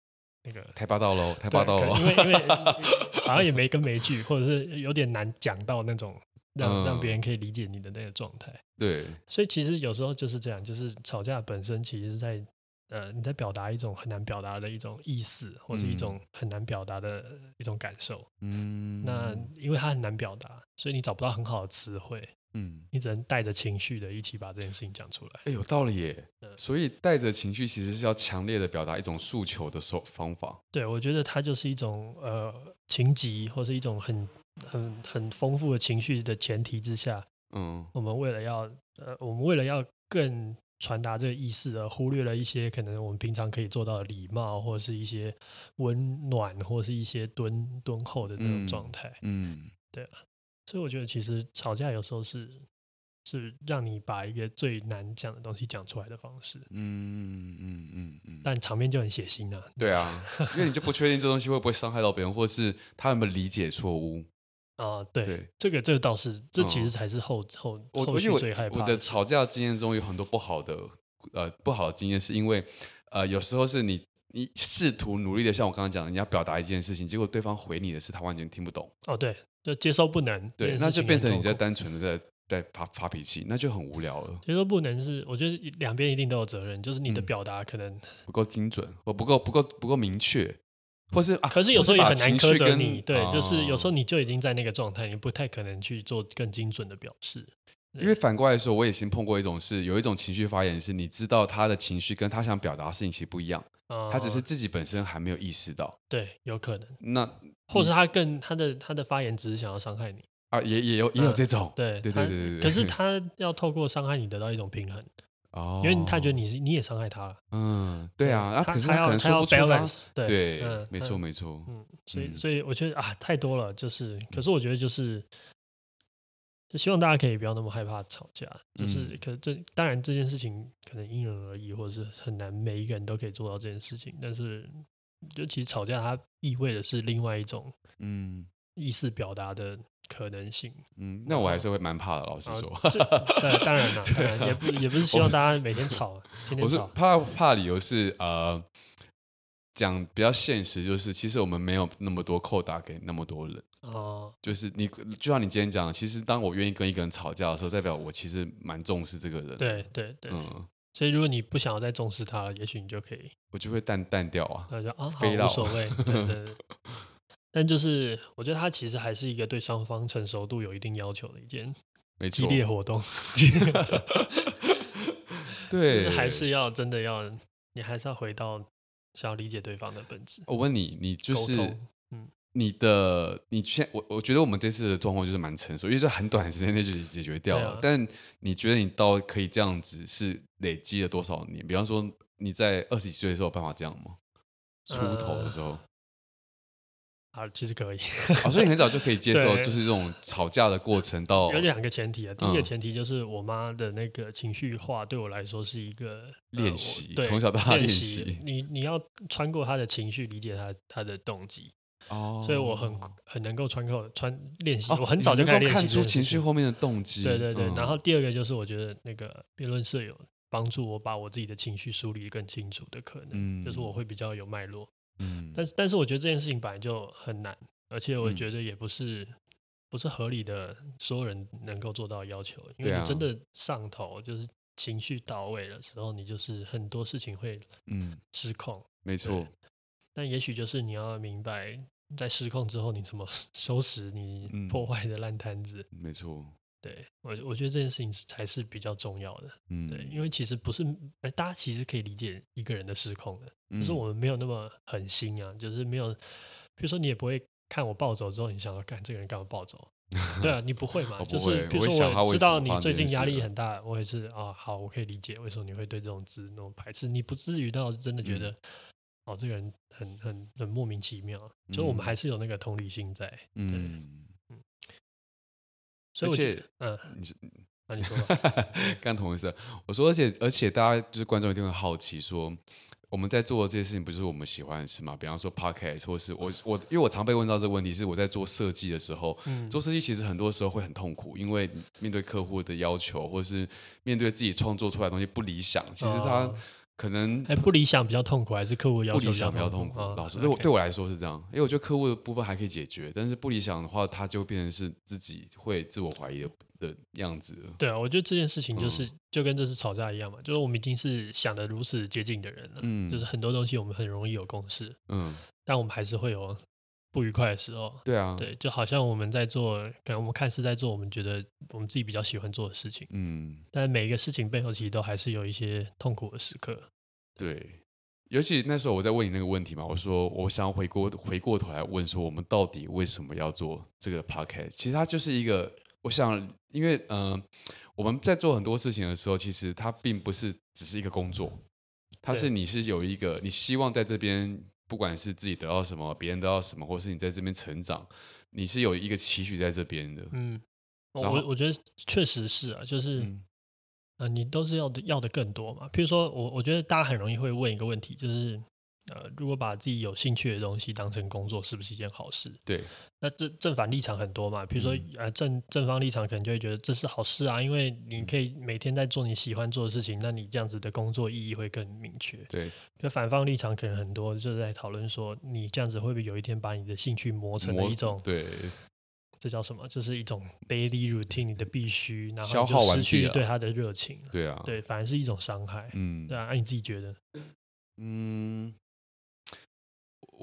那个太霸道喽，太霸道了，因为因为 *laughs* 好像也没根没据，或者是有点难讲到那种。让让别人可以理解你的那个状态，嗯，对，所以其实有时候就是这样，就是吵架本身其实是在呃你在表达一种很难表达的一种意思，或是一种很难表达的一种感受，嗯，那因为它很难表达，所以你找不到很好的词汇，嗯，你只能带着情绪的一起把这件事情讲出来。哎，有道理耶，所以带着情绪其实是要强烈的表达一种诉求的手方法。对，我觉得它就是一种呃情急，或是一种很。很很丰富的情绪的前提之下，嗯，我们为了要呃，我们为了要更传达这个意思而忽略了一些可能我们平常可以做到的礼貌，或者是一些温暖，或者是一些敦敦厚的那种状态，嗯，嗯。对啊，所以我觉得其实吵架有时候是是让你把一个最难讲的东西讲出来的方式，嗯嗯嗯嗯嗯，但场面就很血腥啊，对啊，因为你就不确定这东西会不会伤害到别人，或是他有没有理解错误。啊，对，对这个这个倒是，这其实才是后、嗯、后后续最害怕的。我的吵架经验中有很多不好的，呃，不好的经验，是因为，呃，有时候是你你试图努力的，像我刚刚讲的，你要表达一件事情，结果对方回你的是他完全听不懂。哦，对，就接收不能，对，那就变成你在单纯的在在发发脾气，那就很无聊了。接收不能是，我觉得两边一定都有责任，就是你的表达可能、嗯、不够精准，或不够不够不够明确。或是啊，可是有时候也很难苛责你，对，就是有时候你就已经在那个状态，你不太可能去做更精准的表示。因为反过来说，我也先碰过一种是，有一种情绪发言是，你知道他的情绪跟他想表达的事情其实不一样，他只是自己本身还没有意识到。对，有可能。那或者他更他的他的发言只是想要伤害你啊，也也有也有这种，对对对对对。可是他要透过伤害你得到一种平衡。哦，因为他觉得你是你也伤害他了。嗯，对啊，那可是他可能说不出他。对，没错没错。嗯，所以所以我觉得啊，太多了，就是，可是我觉得就是，就希望大家可以不要那么害怕吵架，就是，可这当然这件事情可能因人而异，或者是很难每一个人都可以做到这件事情，但是，就其实吵架它意味的是另外一种嗯意思表达的。可能性，嗯，那我还是会蛮怕的。老实说，对，当然了，当然 *laughs* 也不也不是希望大家每天吵，天天吵。我是怕怕理由是呃，讲比较现实，就是其实我们没有那么多扣打给那么多人哦。就是你就像你今天讲，其实当我愿意跟一个人吵架的时候，代表我其实蛮重视这个人。对对对，嗯。所以如果你不想要再重视他了，也许你就可以，我就会淡淡掉啊，那就啊，好，无所谓，对 *laughs* 对对。但就是，我觉得它其实还是一个对双方成熟度有一定要求的一件激烈活动。*laughs* *laughs* 对，还是要真的要，你还是要回到想要理解对方的本质。我问你，你就是，嗯，你的，你现我我觉得我们这次的状况就是蛮成熟，因为在很短的时间内就解决掉了。啊、但你觉得你到可以这样子是累积了多少年？比方说你在二十几岁的时候有办法这样吗？出头的时候。呃啊，其实可以，啊，所以你很早就可以接受，就是这种吵架的过程。到有两个前提啊，第一个前提就是我妈的那个情绪化对我来说是一个练习，从小到大练习。你你要穿过她的情绪，理解她她的动机。哦，所以我很很能够穿过穿练习，我很早就开始看出情绪后面的动机。对对对，然后第二个就是我觉得那个辩论社有帮助我把我自己的情绪梳理更清楚的可能，就是我会比较有脉络。嗯，但是但是我觉得这件事情本来就很难，而且我觉得也不是、嗯、不是合理的所有人能够做到要求，因为你真的上头就是情绪到位的时候，你就是很多事情会嗯。失控，嗯、没错。但也许就是你要明白，在失控之后你怎么 *laughs* 收拾你破坏的烂摊子，嗯、没错。对我，我觉得这件事情才是比较重要的。嗯，对，因为其实不是，哎，大家其实可以理解一个人的失控的，嗯、就是我们没有那么狠心啊，就是没有，比如说你也不会看我暴走之后，你想要干这个人干嘛暴走？*laughs* 对啊，你不会嘛？就是比如说我知道你最近压力很大，我也是啊，好，我可以理解为什么你会对这种字那种排斥，你不至于到真的觉得、嗯、哦，这个人很很很莫名其妙，就我们还是有那个同理心在，嗯。而且，嗯，你说，那你说，干同一事。我说，而且，而且，大家就是观众一定会好奇，说我们在做的这些事情，不是我们喜欢的事吗？比方说 Podcast，或是我我，因为我常被问到这个问题，是我在做设计的时候，嗯、做设计其实很多时候会很痛苦，因为面对客户的要求，或是面对自己创作出来的东西不理想，其实他。哦可能哎，不理想比较痛苦，还是客户要求不理想比较痛苦？老师，对我对我来说是这样，因为我觉得客户的部分还可以解决，但是不理想的话，他就变成是自己会自我怀疑的的样子。对啊，我觉得这件事情就是就跟这次吵架一样嘛，就是我们已经是想的如此接近的人了，嗯，就是很多东西我们很容易有共识，嗯，但我们还是会有。不愉快的时候，对啊，对，就好像我们在做，可能我们看似在做我们觉得我们自己比较喜欢做的事情，嗯，但每一个事情背后其实都还是有一些痛苦的时刻。对，尤其那时候我在问你那个问题嘛，我说我想要回过回过头来问说，我们到底为什么要做这个 podcast？其实它就是一个，我想，因为嗯、呃，我们在做很多事情的时候，其实它并不是只是一个工作，它是你是有一个你希望在这边。不管是自己得到什么，别人得到什么，或是你在这边成长，你是有一个期许在这边的。嗯，我我觉得确实是啊，就是，嗯、呃，你都是要的要的更多嘛。譬如说我我觉得大家很容易会问一个问题，就是。呃，如果把自己有兴趣的东西当成工作，是不是一件好事？对，那正正反立场很多嘛。比如说，嗯、呃，正正方立场可能就会觉得这是好事啊，因为你可以每天在做你喜欢做的事情，那你这样子的工作意义会更明确。对，可反方立场可能很多，就是在讨论说，你这样子会不会有一天把你的兴趣磨成了一种？对，这叫什么？就是一种 daily routine，你的必须，然后就失去对他的热情。对啊，对，反而是一种伤害。嗯，对啊，那你自己觉得？嗯。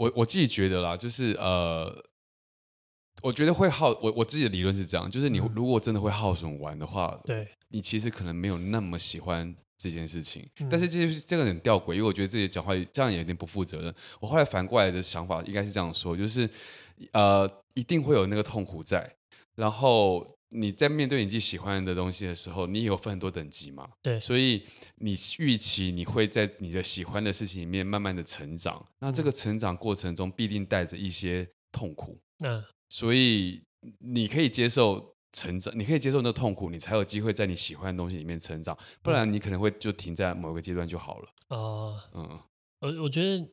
我我自己觉得啦，就是呃，我觉得会耗我我自己的理论是这样，就是你如果真的会耗损完的话，对，你其实可能没有那么喜欢这件事情。嗯、但是这就是这个很吊诡，因为我觉得自己讲话这样也有点不负责任。我后来反过来的想法应该是这样说，就是呃，一定会有那个痛苦在，然后你在面对你自己喜欢的东西的时候，你有分很多等级嘛？对，所以你预期你会在你的喜欢的事情里面慢慢的成长，那这个成长过程中必定带着一些痛苦。嗯，所以你可以接受成长，你可以接受那个痛苦，你才有机会在你喜欢的东西里面成长，不然你可能会就停在某个阶段就好了。哦、嗯，嗯，我我觉得，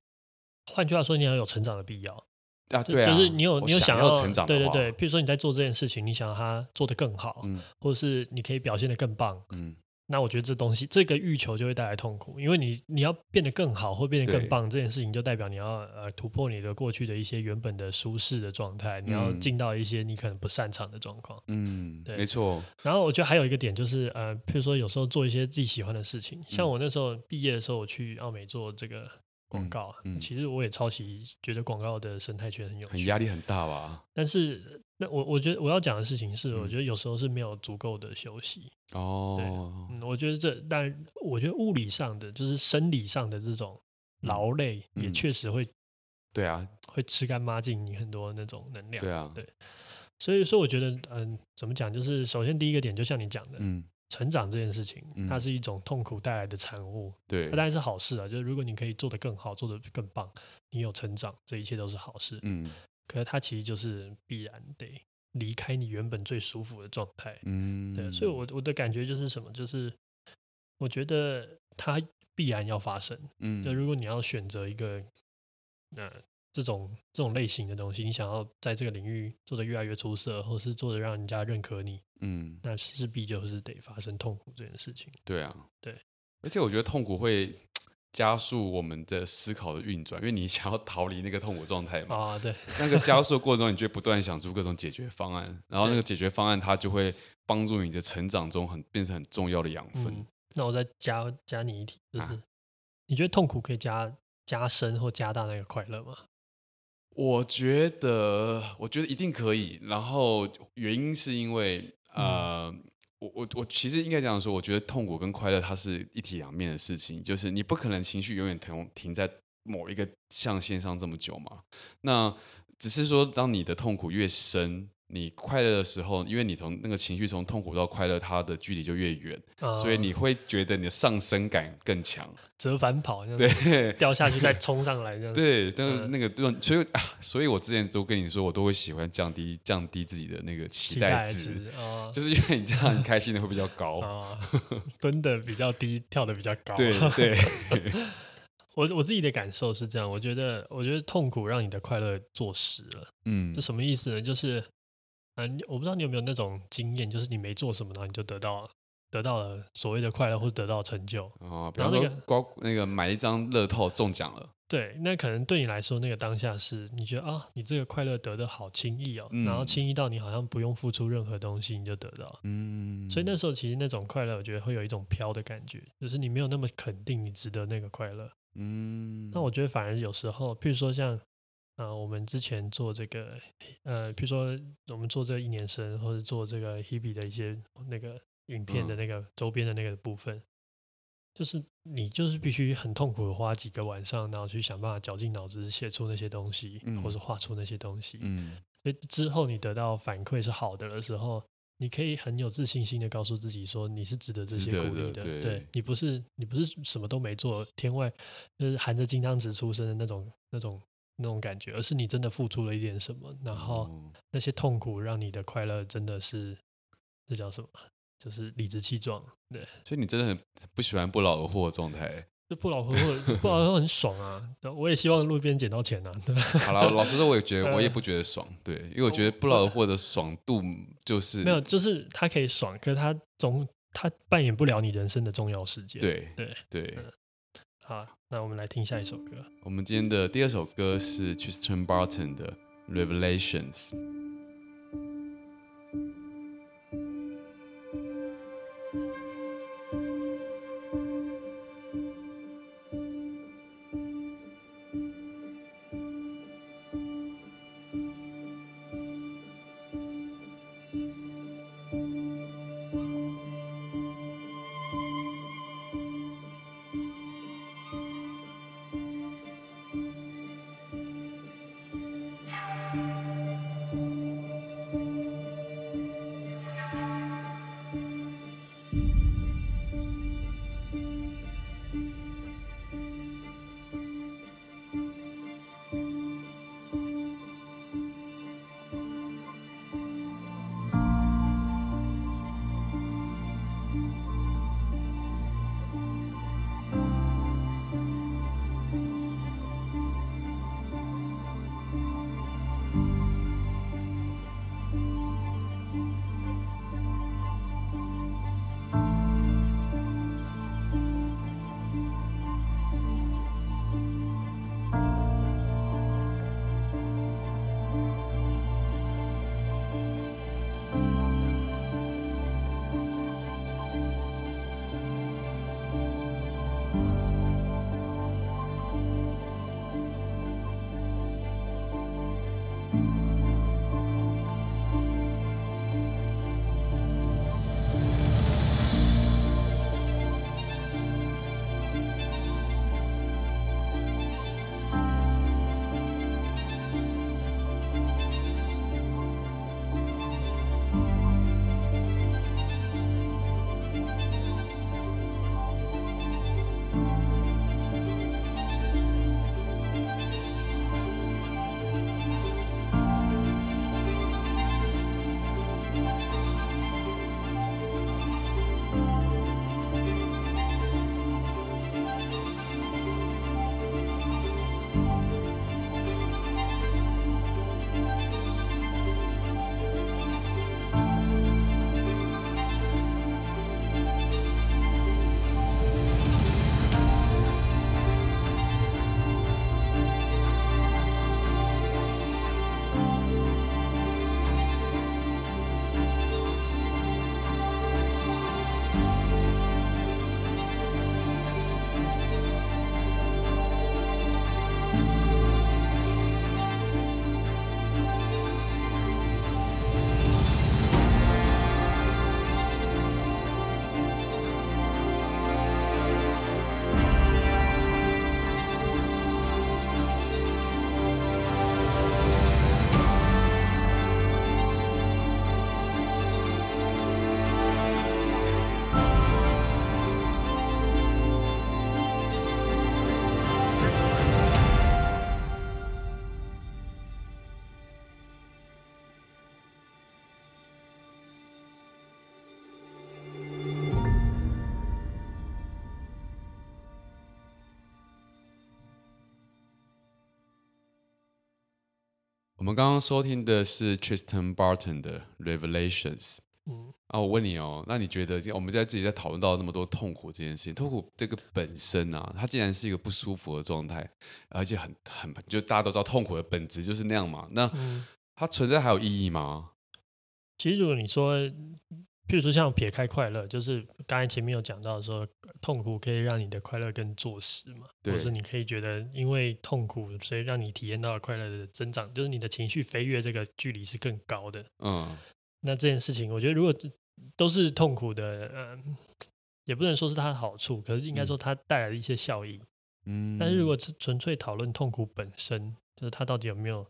换句话说，你要有成长的必要。啊，对啊，就是你有你有想要，对对对，譬如说你在做这件事情，你想要它做得更好，嗯，或者是你可以表现得更棒，嗯，那我觉得这东西这个欲求就会带来痛苦，因为你你要变得更好或变得更棒，这件事情就代表你要呃突破你的过去的一些原本的舒适的状态，你要进到一些你可能不擅长的状况，嗯，对，没错。然后我觉得还有一个点就是呃，譬如说有时候做一些自己喜欢的事情，像我那时候毕业的时候，我去奥美做这个。广告，嗯，其实我也超级觉得广告的生态圈很有趣，很压力很大吧？但是，那我我觉得我要讲的事情是，我觉得有时候是没有足够的休息哦。嗯，我觉得这，但我觉得物理上的，就是生理上的这种劳累，也确实会，对啊，会吃干抹净你很多那种能量。对啊，对。所以说，我觉得，嗯，怎么讲？就是首先第一个点，就像你讲的，嗯。成长这件事情，它是一种痛苦带来的产物。对，它当然是好事啊。就是如果你可以做得更好，做得更棒，你有成长，这一切都是好事。嗯，可是它其实就是必然得离开你原本最舒服的状态。嗯，对。所以我我的感觉就是什么？就是我觉得它必然要发生。嗯，就如果你要选择一个，那。这种这种类型的东西，你想要在这个领域做得越来越出色，或是做得让人家认可你，嗯，那势必就是得发生痛苦这件事情。对啊，对，而且我觉得痛苦会 *tsk* 加速我们的思考的运转，因为你想要逃离那个痛苦状态嘛。啊，对，那个加速的 *laughs* 过程中，你就会不断想出各种解决方案，然后那个解决方案它就会帮助你的成长中很变成很重要的养分。嗯，那我再加加你一题，就是、啊、你觉得痛苦可以加加深或加大那个快乐吗？我觉得，我觉得一定可以。然后原因是因为，呃，嗯、我我我其实应该这样说，我觉得痛苦跟快乐它是一体两面的事情，就是你不可能情绪永远停停在某一个象限上这么久嘛。那只是说，当你的痛苦越深。你快乐的时候，因为你从那个情绪从痛苦到快乐，它的距离就越远，哦、所以你会觉得你的上升感更强，折返跑，对，*laughs* 掉下去再冲上来这样，*laughs* 对，但是那个对，所以啊，所以我之前都跟你说，我都会喜欢降低降低自己的那个期待值，待值哦、*laughs* 就是因为你这样很开心的会比较高，哦、蹲的比较低，跳的比较高，对对。我我自己的感受是这样，我觉得我觉得痛苦让你的快乐坐实了，嗯，这什么意思呢？就是。嗯，我不知道你有没有那种经验，就是你没做什么，然后你就得到了得到了所谓的快乐，或者得到成就。哦，比方说，刮那个买一张乐透中奖了。对，那可能对你来说，那个当下是你觉得啊，你这个快乐得的好轻易哦，嗯、然后轻易到你好像不用付出任何东西，你就得到。嗯，所以那时候其实那种快乐，我觉得会有一种飘的感觉，就是你没有那么肯定你值得那个快乐。嗯，那我觉得反而有时候，譬如说像。啊、呃，我们之前做这个，呃，比如说我们做这一年生，或者做这个 Hebe 的一些那个影片的那个周边的那个部分，嗯、就是你就是必须很痛苦的花几个晚上，然后去想办法绞尽脑汁写出那些东西，嗯、或者画出那些东西。嗯，所以之后你得到反馈是好的的时候，你可以很有自信心的告诉自己说，你是值得这些鼓励的。的对，对你不是你不是什么都没做，天外就是含着金汤匙出生的那种那种。那种感觉，而是你真的付出了一点什么，然后那些痛苦让你的快乐真的是，这叫什么？就是理直气壮。对，所以你真的很不喜欢不劳而获的状态。就不劳而获，不劳而获很爽啊！我也希望路边捡到钱啊。对，好了，老实说，我也觉得我也 *laughs* 不觉得爽。对，因为我觉得不劳而获的爽度就是没有，就是他可以爽，可是他总他扮演不了你人生的重要事件。对对对。对好，那我们来听下一首歌。我们今天的第二首歌是 Tristan Barton 的《Revelations》。我们刚刚收听的是 Tristan Barton 的 Revelations。嗯，啊，我问你哦，那你觉得我们在自己在讨论到那么多痛苦这件事情，痛苦这个本身啊，它既然是一个不舒服的状态，而且很很就大家都知道痛苦的本质就是那样嘛，那它存在还有意义吗？其实如果你说，譬如说像撇开快乐，就是刚才前面有讲到说，痛苦可以让你的快乐更坐实嘛，对或是你可以觉得因为痛苦，所以让你体验到了快乐的增长，就是你的情绪飞跃这个距离是更高的。嗯。那这件事情，我觉得如果都是痛苦的，嗯，也不能说是它的好处，可是应该说它带来的一些效益。嗯，但是如果是纯粹讨论痛苦本身，就是它到底有没有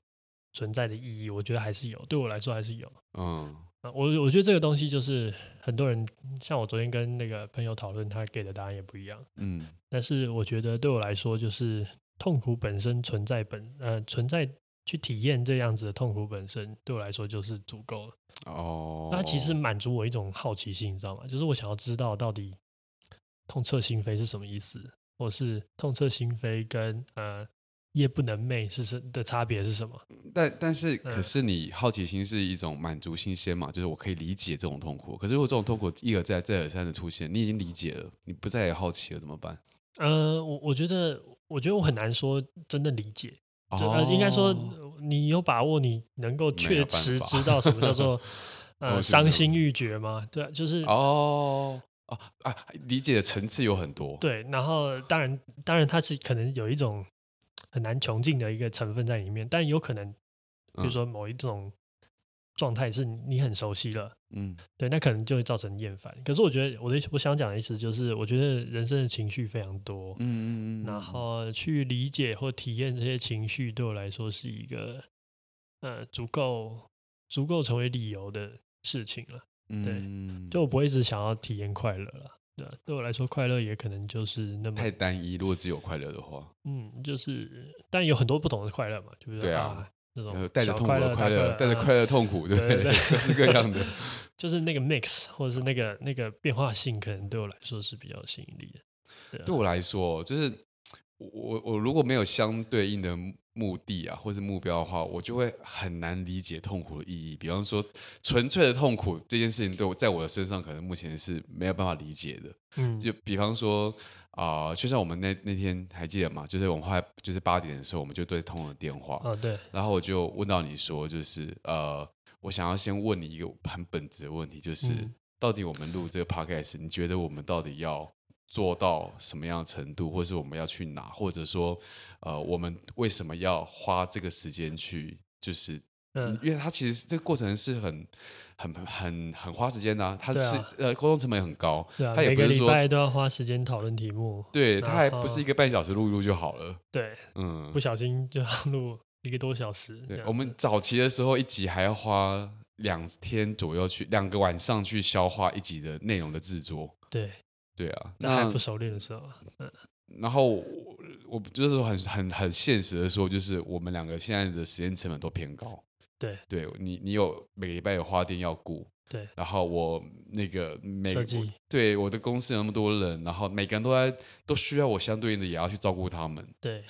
存在的意义，我觉得还是有，对我来说还是有。嗯，我我觉得这个东西就是很多人，像我昨天跟那个朋友讨论，他给的答案也不一样。嗯，但是我觉得对我来说，就是痛苦本身存在本，呃，存在去体验这样子的痛苦本身，对我来说就是足够了。哦，那其实满足我一种好奇心，你知道吗？就是我想要知道到底痛彻心扉是什么意思，或是痛彻心扉跟呃夜不能寐是什的差别是什么？但但是可是你好奇心是一种满足新鲜嘛？就是我可以理解这种痛苦。可是如果这种痛苦一而再再而三的出现，你已经理解了，你不再也好奇了，怎么办？呃，我我觉得我觉得我很难说真的理解，就呃应该说。你有把握你能够确实知道什么叫做 *laughs* 呃伤心欲绝吗？对，就是哦哦啊，理解的层次有很多。对，然后当然当然它是可能有一种很难穷尽的一个成分在里面，但有可能比如说某一种。状态是你很熟悉了，嗯，对，那可能就会造成厌烦。可是我觉得我的我想讲的意思就是，我觉得人生的情绪非常多，嗯嗯嗯，然后去理解或体验这些情绪，对我来说是一个呃足够足够成为理由的事情了。对，就我不会一直想要体验快乐了。对，对我来说，快乐也可能就是那么太单一。如果只有快乐的话，嗯，就是但有很多不同的快乐嘛，对不对？对啊。带着痛苦的快乐，带着快乐痛苦，*laughs* 对？各式各样的，*laughs* 就是那个 mix，或者是那个那个变化性，可能对我来说是比较吸引力的。对，对我来说，就是我我如果没有相对应的目的啊，或是目标的话，我就会很难理解痛苦的意义。比方说，纯粹的痛苦这件事情，对我在我的身上，可能目前是没有办法理解的。嗯，就比方说。啊、呃，就像我们那那天还记得吗？就是我们后来就是八点的时候，我们就对通了电话。哦，对。然后我就问到你说，就是呃，我想要先问你一个很本质的问题，就是、嗯、到底我们录这个 podcast，你觉得我们到底要做到什么样的程度，或是我们要去哪，或者说呃，我们为什么要花这个时间去，就是，嗯，因为它其实这个过程是很。很很很花时间的、啊，他是、啊、呃沟通成本也很高，对啊，他也不是说每个礼拜都要花时间讨论题目，对，他还不是一个半小时录一录就好了，对，嗯，不小心就要录一个多小时。对，我们早期的时候一集还要花两天左右去两个晚上去消化一集的内容的制作，对，对啊，那还不熟练的时候，嗯，然后我，我就是很很很现实的说，就是我们两个现在的时间成本都偏高。对，对你，你有每个礼拜有花店要顾，对，然后我那个每个，对我的公司有那么多人，然后每个人都在都需要我相对应的也要去照顾他们，对。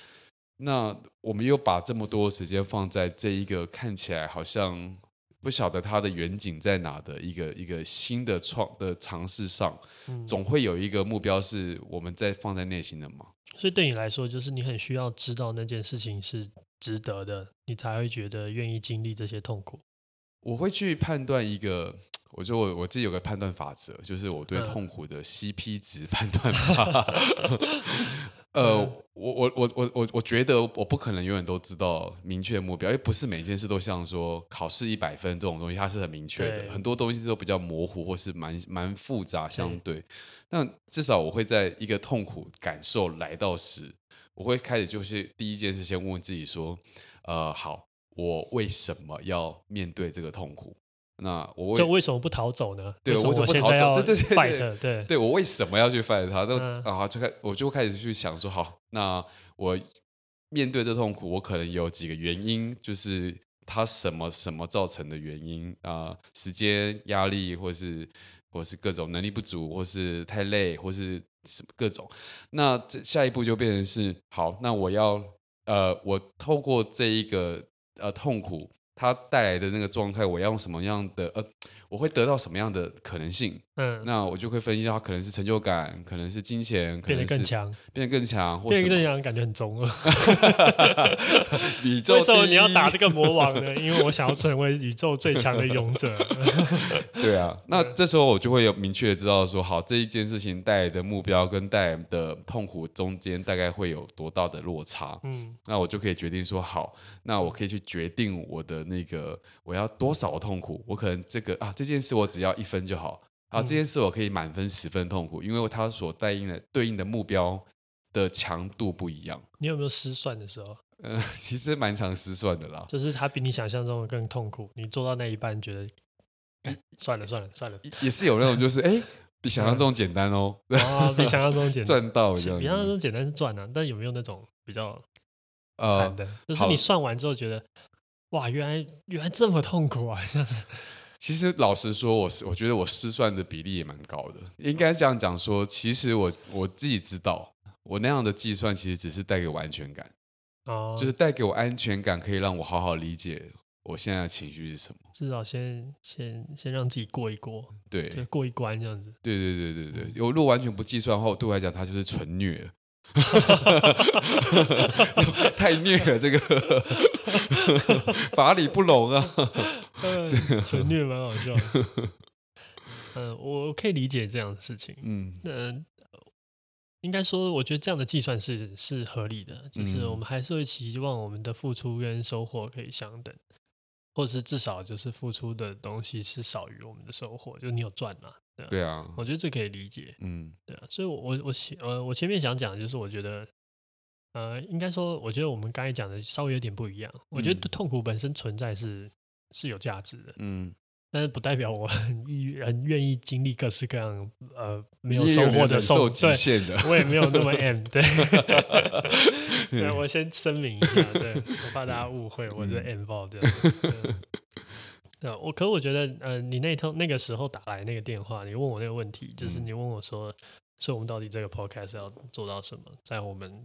那我们又把这么多时间放在这一个看起来好像不晓得它的远景在哪的一个一个新的创的尝试上，嗯，总会有一个目标是我们在放在内心的嘛。所以对你来说，就是你很需要知道那件事情是。值得的，你才会觉得愿意经历这些痛苦。我会去判断一个，我觉得我我自己有个判断法则，就是我对痛苦的 CP 值判断法。*laughs* 嗯、呃，我我我我我我觉得我不可能永远都知道明确的目标，因为不是每件事都像说考试一百分这种东西，它是很明确的，很多东西都比较模糊或是蛮蛮复杂相对。对但至少我会在一个痛苦感受来到时。我会开始就是第一件事，先问问自己说，呃，好，我为什么要面对这个痛苦？那我为，为什么不逃走呢？对，为什么不逃走？对对对，fight，对，对我为什么要去 fight 他？那、嗯、啊，就开，我就开始去想说，好，那我面对这痛苦，我可能有几个原因，就是他什么什么造成的原因啊、呃？时间压力，或是或是各种能力不足，或是太累，或是。什么各种，那这下一步就变成是好，那我要呃，我透过这一个呃痛苦。它带来的那个状态，我要用什么样的呃，我会得到什么样的可能性？嗯，那我就会分析它可能是成就感，可能是金钱，可能是变得更强，变得更强，变得更强，感觉很中二。宇宙为什么你要打这个魔王呢？因为我想要成为宇宙最强的勇者。*laughs* 对啊，那这时候我就会有明确的知道说，好，这一件事情带来的目标跟带来的痛苦中间大概会有多大的落差？嗯，那我就可以决定说，好，那我可以去决定我的。那个我要多少痛苦？我可能这个啊，这件事我只要一分就好。啊，这件事我可以满分十分痛苦，因为它所对应的对应的目标的强度不一样。你有没有失算的时候？嗯、呃，*laughs* 其实蛮常失算的啦。就是它比你想象中的更痛苦，你做到那一半觉得，哎，算了算了算了。也是有那种就是哎，比想象中简单哦。*laughs* 哦，比想象中简单，赚到一样比想象中简单是赚啊，但有没有那种比较惨的？呃、就是你算完之后觉得。哇，原来原来这么痛苦啊！这样子，*laughs* 其实老实说，我是我觉得我失算的比例也蛮高的。应该这样讲说，其实我我自己知道，我那样的计算其实只是带给我安全感，哦，就是带给我安全感，可以让我好好理解我现在的情绪是什么。至少先先先让自己过一过，对，就过一关这样子。对对对对对，我如果完全不计算后，对我来讲，它就是纯虐。*laughs* 太虐了，这个 *laughs* 法理不容啊！纯虐蛮好笑的。嗯，我可以理解这样的事情。嗯，那应该说，我觉得这样的计算是是合理的，就是我们还是会期望我们的付出跟收获可以相等。或者是至少就是付出的东西是少于我们的收获，就是你有赚嘛？对啊，对啊，我觉得这可以理解。嗯，对啊，所以我，我我前呃，我前面想讲的就是，我觉得呃，应该说，我觉得我们刚才讲的稍微有点不一样。我觉得痛苦本身存在是是有价值的。嗯。但是不代表我很愿很愿意经历各式各样呃没有收获的受极限的，我也没有那么 M 对，*laughs* 对，我先声明一下，对，我怕大家误会，我是 M 爆的。对，我可我觉得呃，你那通那个时候打来那个电话，你问我那个问题，就是你问我说，说我们到底这个 podcast 要做到什么，在我们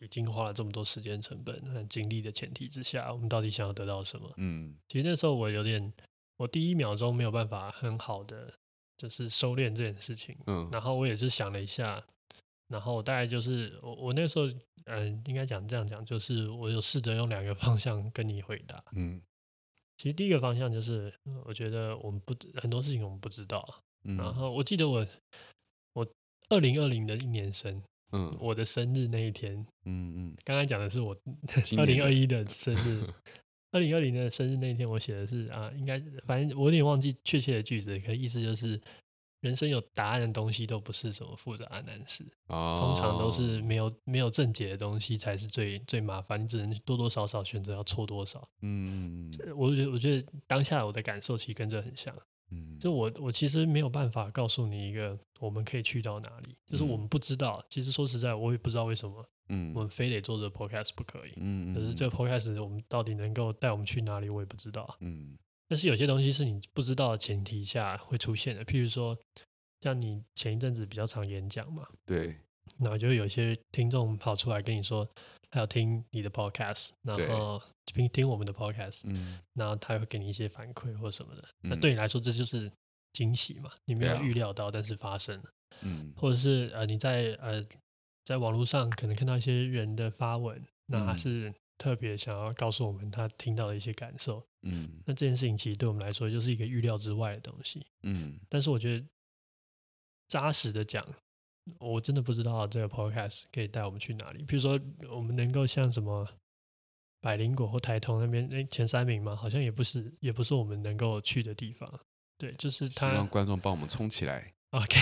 已经花了这么多时间成本和精力的前提之下，我们到底想要得到什么？嗯，其实那时候我有点。我第一秒钟没有办法很好的就是收敛这件事情，嗯，然后我也是想了一下，然后大概就是我我那时候，嗯、呃，应该讲这样讲，就是我有试着用两个方向跟你回答，嗯，其实第一个方向就是我觉得我们不很多事情我们不知道，嗯，然后我记得我我二零二零的一年生，嗯，我的生日那一天，嗯嗯，刚刚讲的是我二零二一的生日。*laughs* 二零二零的生日那一天，我写的是啊，应该反正我有点忘记确切的句子，可意思就是人生有答案的东西都不是什么复杂的难事，通常都是没有没有正解的东西才是最最麻烦，你只能多多少少选择要错多少。嗯，我觉得我觉得当下我的感受其实跟这很像。嗯，就我我其实没有办法告诉你一个我们可以去到哪里，就是我们不知道。其实说实在，我也不知道为什么。嗯，我们非得做这个 podcast 不可以。嗯，可是这个 podcast 我们到底能够带我们去哪里，我也不知道。嗯，但是有些东西是你不知道的前提下会出现的，譬如说，像你前一阵子比较常演讲嘛，对，然后就会有些听众跑出来跟你说，他要听你的 podcast，然后听听我们的 podcast，嗯，然后他会给你一些反馈或什么的。那对你来说，这就是惊喜嘛？你没有预料到，但是发生了。嗯，或者是呃，你在呃。在网络上可能看到一些人的发文，那他是特别想要告诉我们他听到的一些感受。嗯，那这件事情其实对我们来说就是一个预料之外的东西。嗯，但是我觉得扎实的讲，我真的不知道这个 podcast 可以带我们去哪里。比如说，我们能够像什么百灵果或台通那边，那，前三名嘛？好像也不是，也不是我们能够去的地方。对，就是他希望观众帮我们冲起来。OK，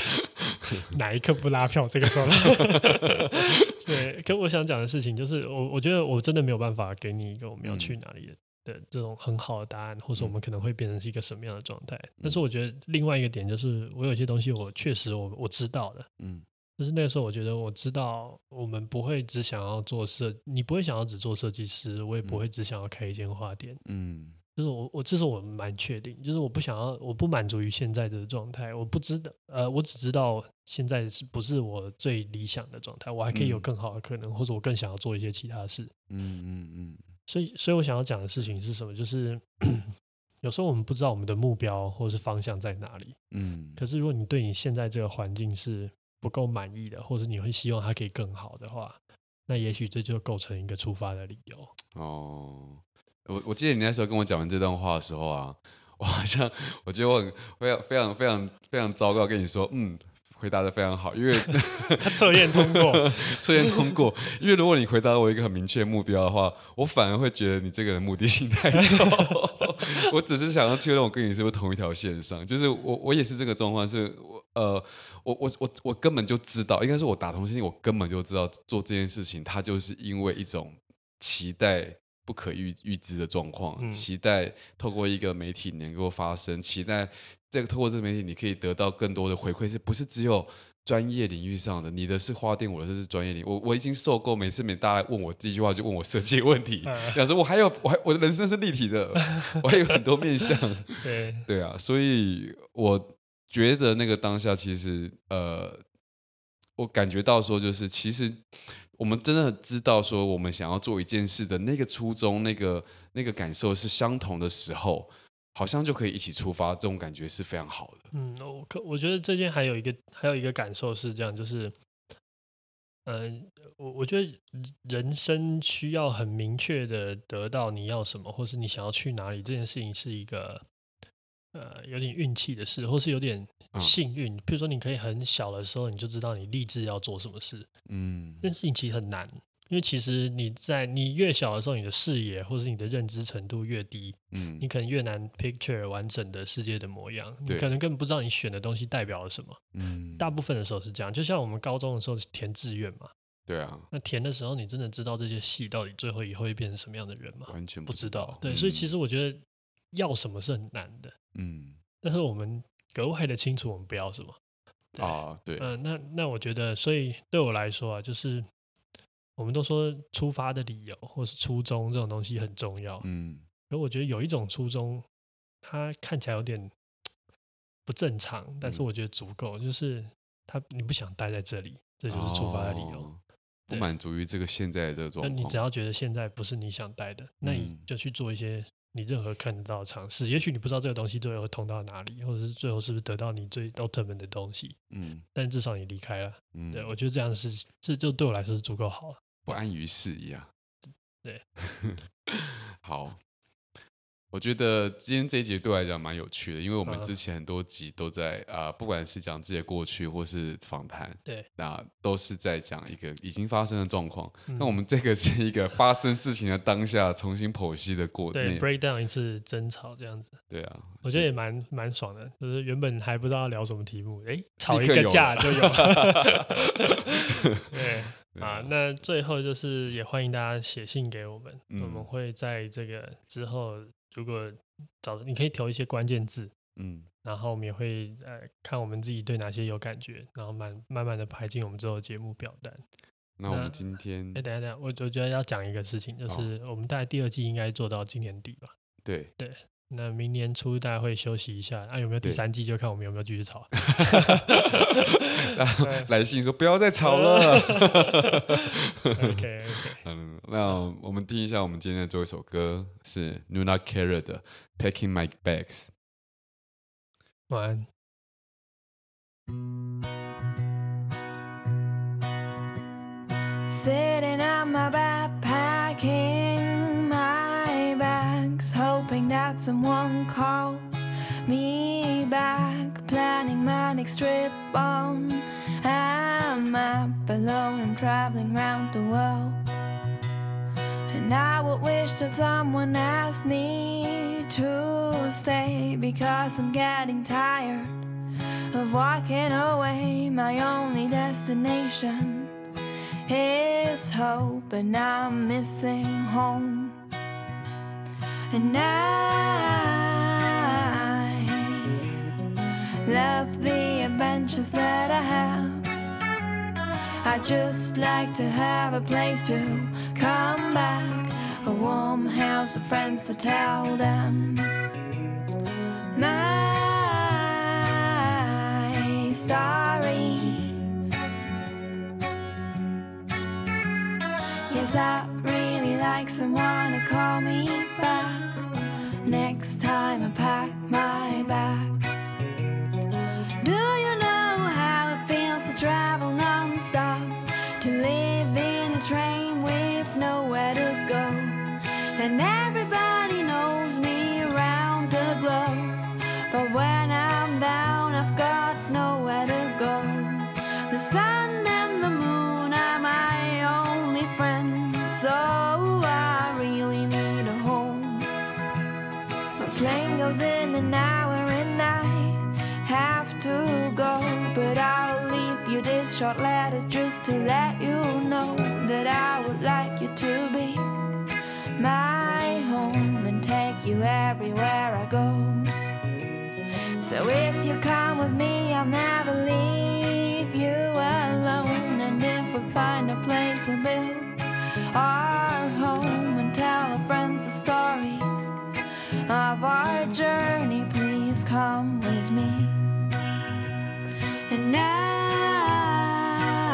*laughs* 哪一刻不拉票？这个时候，对。可我想讲的事情就是，我我觉得我真的没有办法给你一个我们要去哪里的的这种很好的答案，或者我们可能会变成是一个什么样的状态。但是我觉得另外一个点就是，我有些东西我确实我我知道的，嗯，就是那个时候我觉得我知道，我们不会只想要做设，你不会想要只做设计师，我也不会只想要开一间花店，嗯。就是我，我这是我蛮确定，就是我不想要，我不满足于现在的状态，我不知道，呃，我只知道现在是不是我最理想的状态，我还可以有更好的可能，嗯、或者我更想要做一些其他事。嗯嗯嗯。所以，所以我想要讲的事情是什么？就是 *clears throat* 有时候我们不知道我们的目标或者是方向在哪里。嗯。可是，如果你对你现在这个环境是不够满意的，或者你会希望它可以更好的话，那也许这就构成一个出发的理由。哦。我我记得你那时候跟我讲完这段话的时候啊，我好像我觉得我很非常非常非常非常糟糕，跟你说，嗯。回答的非常好，因为 *laughs* 他测验通过，测验通过。因为如果你回答我一个很明确的目标的话，我反而会觉得你这个人目的性太重。*laughs* *laughs* 我只是想要确认我跟你是不是同一条线上，就是我我也是这个状况，是我呃我我我我根本就知道，应该是我打通心里我根本就知道做这件事情，它就是因为一种期待不可预预知的状况，嗯、期待透过一个媒体能够发生，期待。这个透过这个媒体，你可以得到更多的回馈，是不是只有专业领域上的？你的是花店，我的是专业领域。我我已经受够每次每大家问我第一句话，就问我设计问题，*laughs* 表示我还有我还我的人生是立体的，我还有很多面向。*laughs* 对对啊，所以我觉得那个当下其实呃，我感觉到说，就是其实我们真的知道说，我们想要做一件事的那个初衷，那个那个感受是相同的时候。好像就可以一起出发，这种感觉是非常好的。嗯，我可我觉得最近还有一个还有一个感受是这样，就是，嗯、我我觉得人生需要很明确的得到你要什么，或是你想要去哪里，这件事情是一个呃有点运气的事，或是有点幸运。嗯、比如说，你可以很小的时候你就知道你立志要做什么事，嗯，这件事情其实很难。因为其实你在你越小的时候，你的视野或是你的认知程度越低，嗯，你可能越难 picture 完整的世界的模样，对你可能根本不知道你选的东西代表了什么，嗯，大部分的时候是这样。就像我们高中的时候填志愿嘛，对啊，那填的时候你真的知道这些戏到底最后以后会变成什么样的人吗？完全不知道。不知道，对，嗯，所以其实我觉得要什么是很难的，嗯，但是我们格外的清楚我们不要什么，对啊，对，嗯，呃，那那我觉得，所以对我来说啊，就是。我们都说出发的理由或是初衷这种东西很重要，嗯，而我觉得有一种初衷，它看起来有点不正常，但是我觉得足够，嗯、就是他你不想待在这里，这就是出发的理由，哦、不满足于这个现在的这种。那你只要觉得现在不是你想待的，那你就去做一些你任何看得到的尝试。嗯、也许你不知道这个东西最后会通到哪里，或者是最后是不是得到你最 ultimate 的东西，嗯，但至少你离开了，嗯，对我觉得这样是这就对我来说是足够好了。不安于事一样，对，*laughs* 好。我觉得今天这一集对我来讲蛮有趣的，因为我们之前很多集都在啊、呃，不管是讲自己的过去或是访谈，对，那都是在讲一个已经发生的状况。那、嗯、我们这个是一个发生事情的当下重新剖析的过程，对，break down 一次争吵这样子。对啊，我觉得也蛮蛮爽的，就是原本还不知道要聊什么题目，哎，吵一个架就有了。*laughs* 对。啊，那最后就是也欢迎大家写信给我们，嗯、我们会在这个之后，如果找你可以投一些关键字，嗯，然后我们也会呃看我们自己对哪些有感觉，然后慢慢慢的排进我们之后的节目表单。那我们今天，哎，等一下等一下，我我觉得要讲一个事情，就是我们大概第二季应该做到今年底吧？对对。那明年初大家会休息一下，啊，有没有第三季就看我们有没有继续吵。来信说不要再吵了。OK OK，嗯，那我们听一下我们今天的最后一首歌是 Nuna Carey 的 Packing My Bags。晚安。That someone calls me back. Planning my next trip on a map alone and traveling around the world. And I would wish that someone asked me to stay because I'm getting tired of walking away. My only destination is hope, and I'm missing home. And I love the adventures that I have. I just like to have a place to come back, a warm house of friends to tell them my stories. Yes, I really like someone to call me back. Next time I pack my journey, please come with me. And now,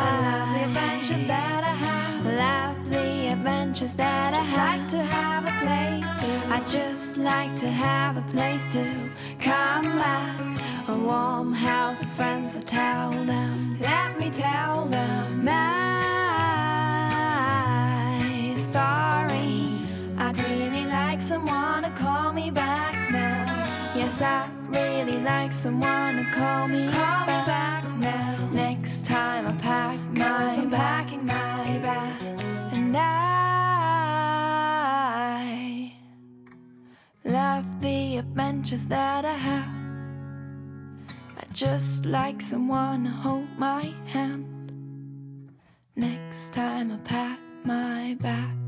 I love the adventures that I have. Love the adventures that I just have. like to have a place to. I just like to have a place to come back. A warm house of friends to tell them. Let me tell them Yes, I really like someone to call me, call back. me back now. Next time I pack my I'm packing my bag, and I love the adventures that I have. I just like someone to hold my hand. Next time I pack my bag.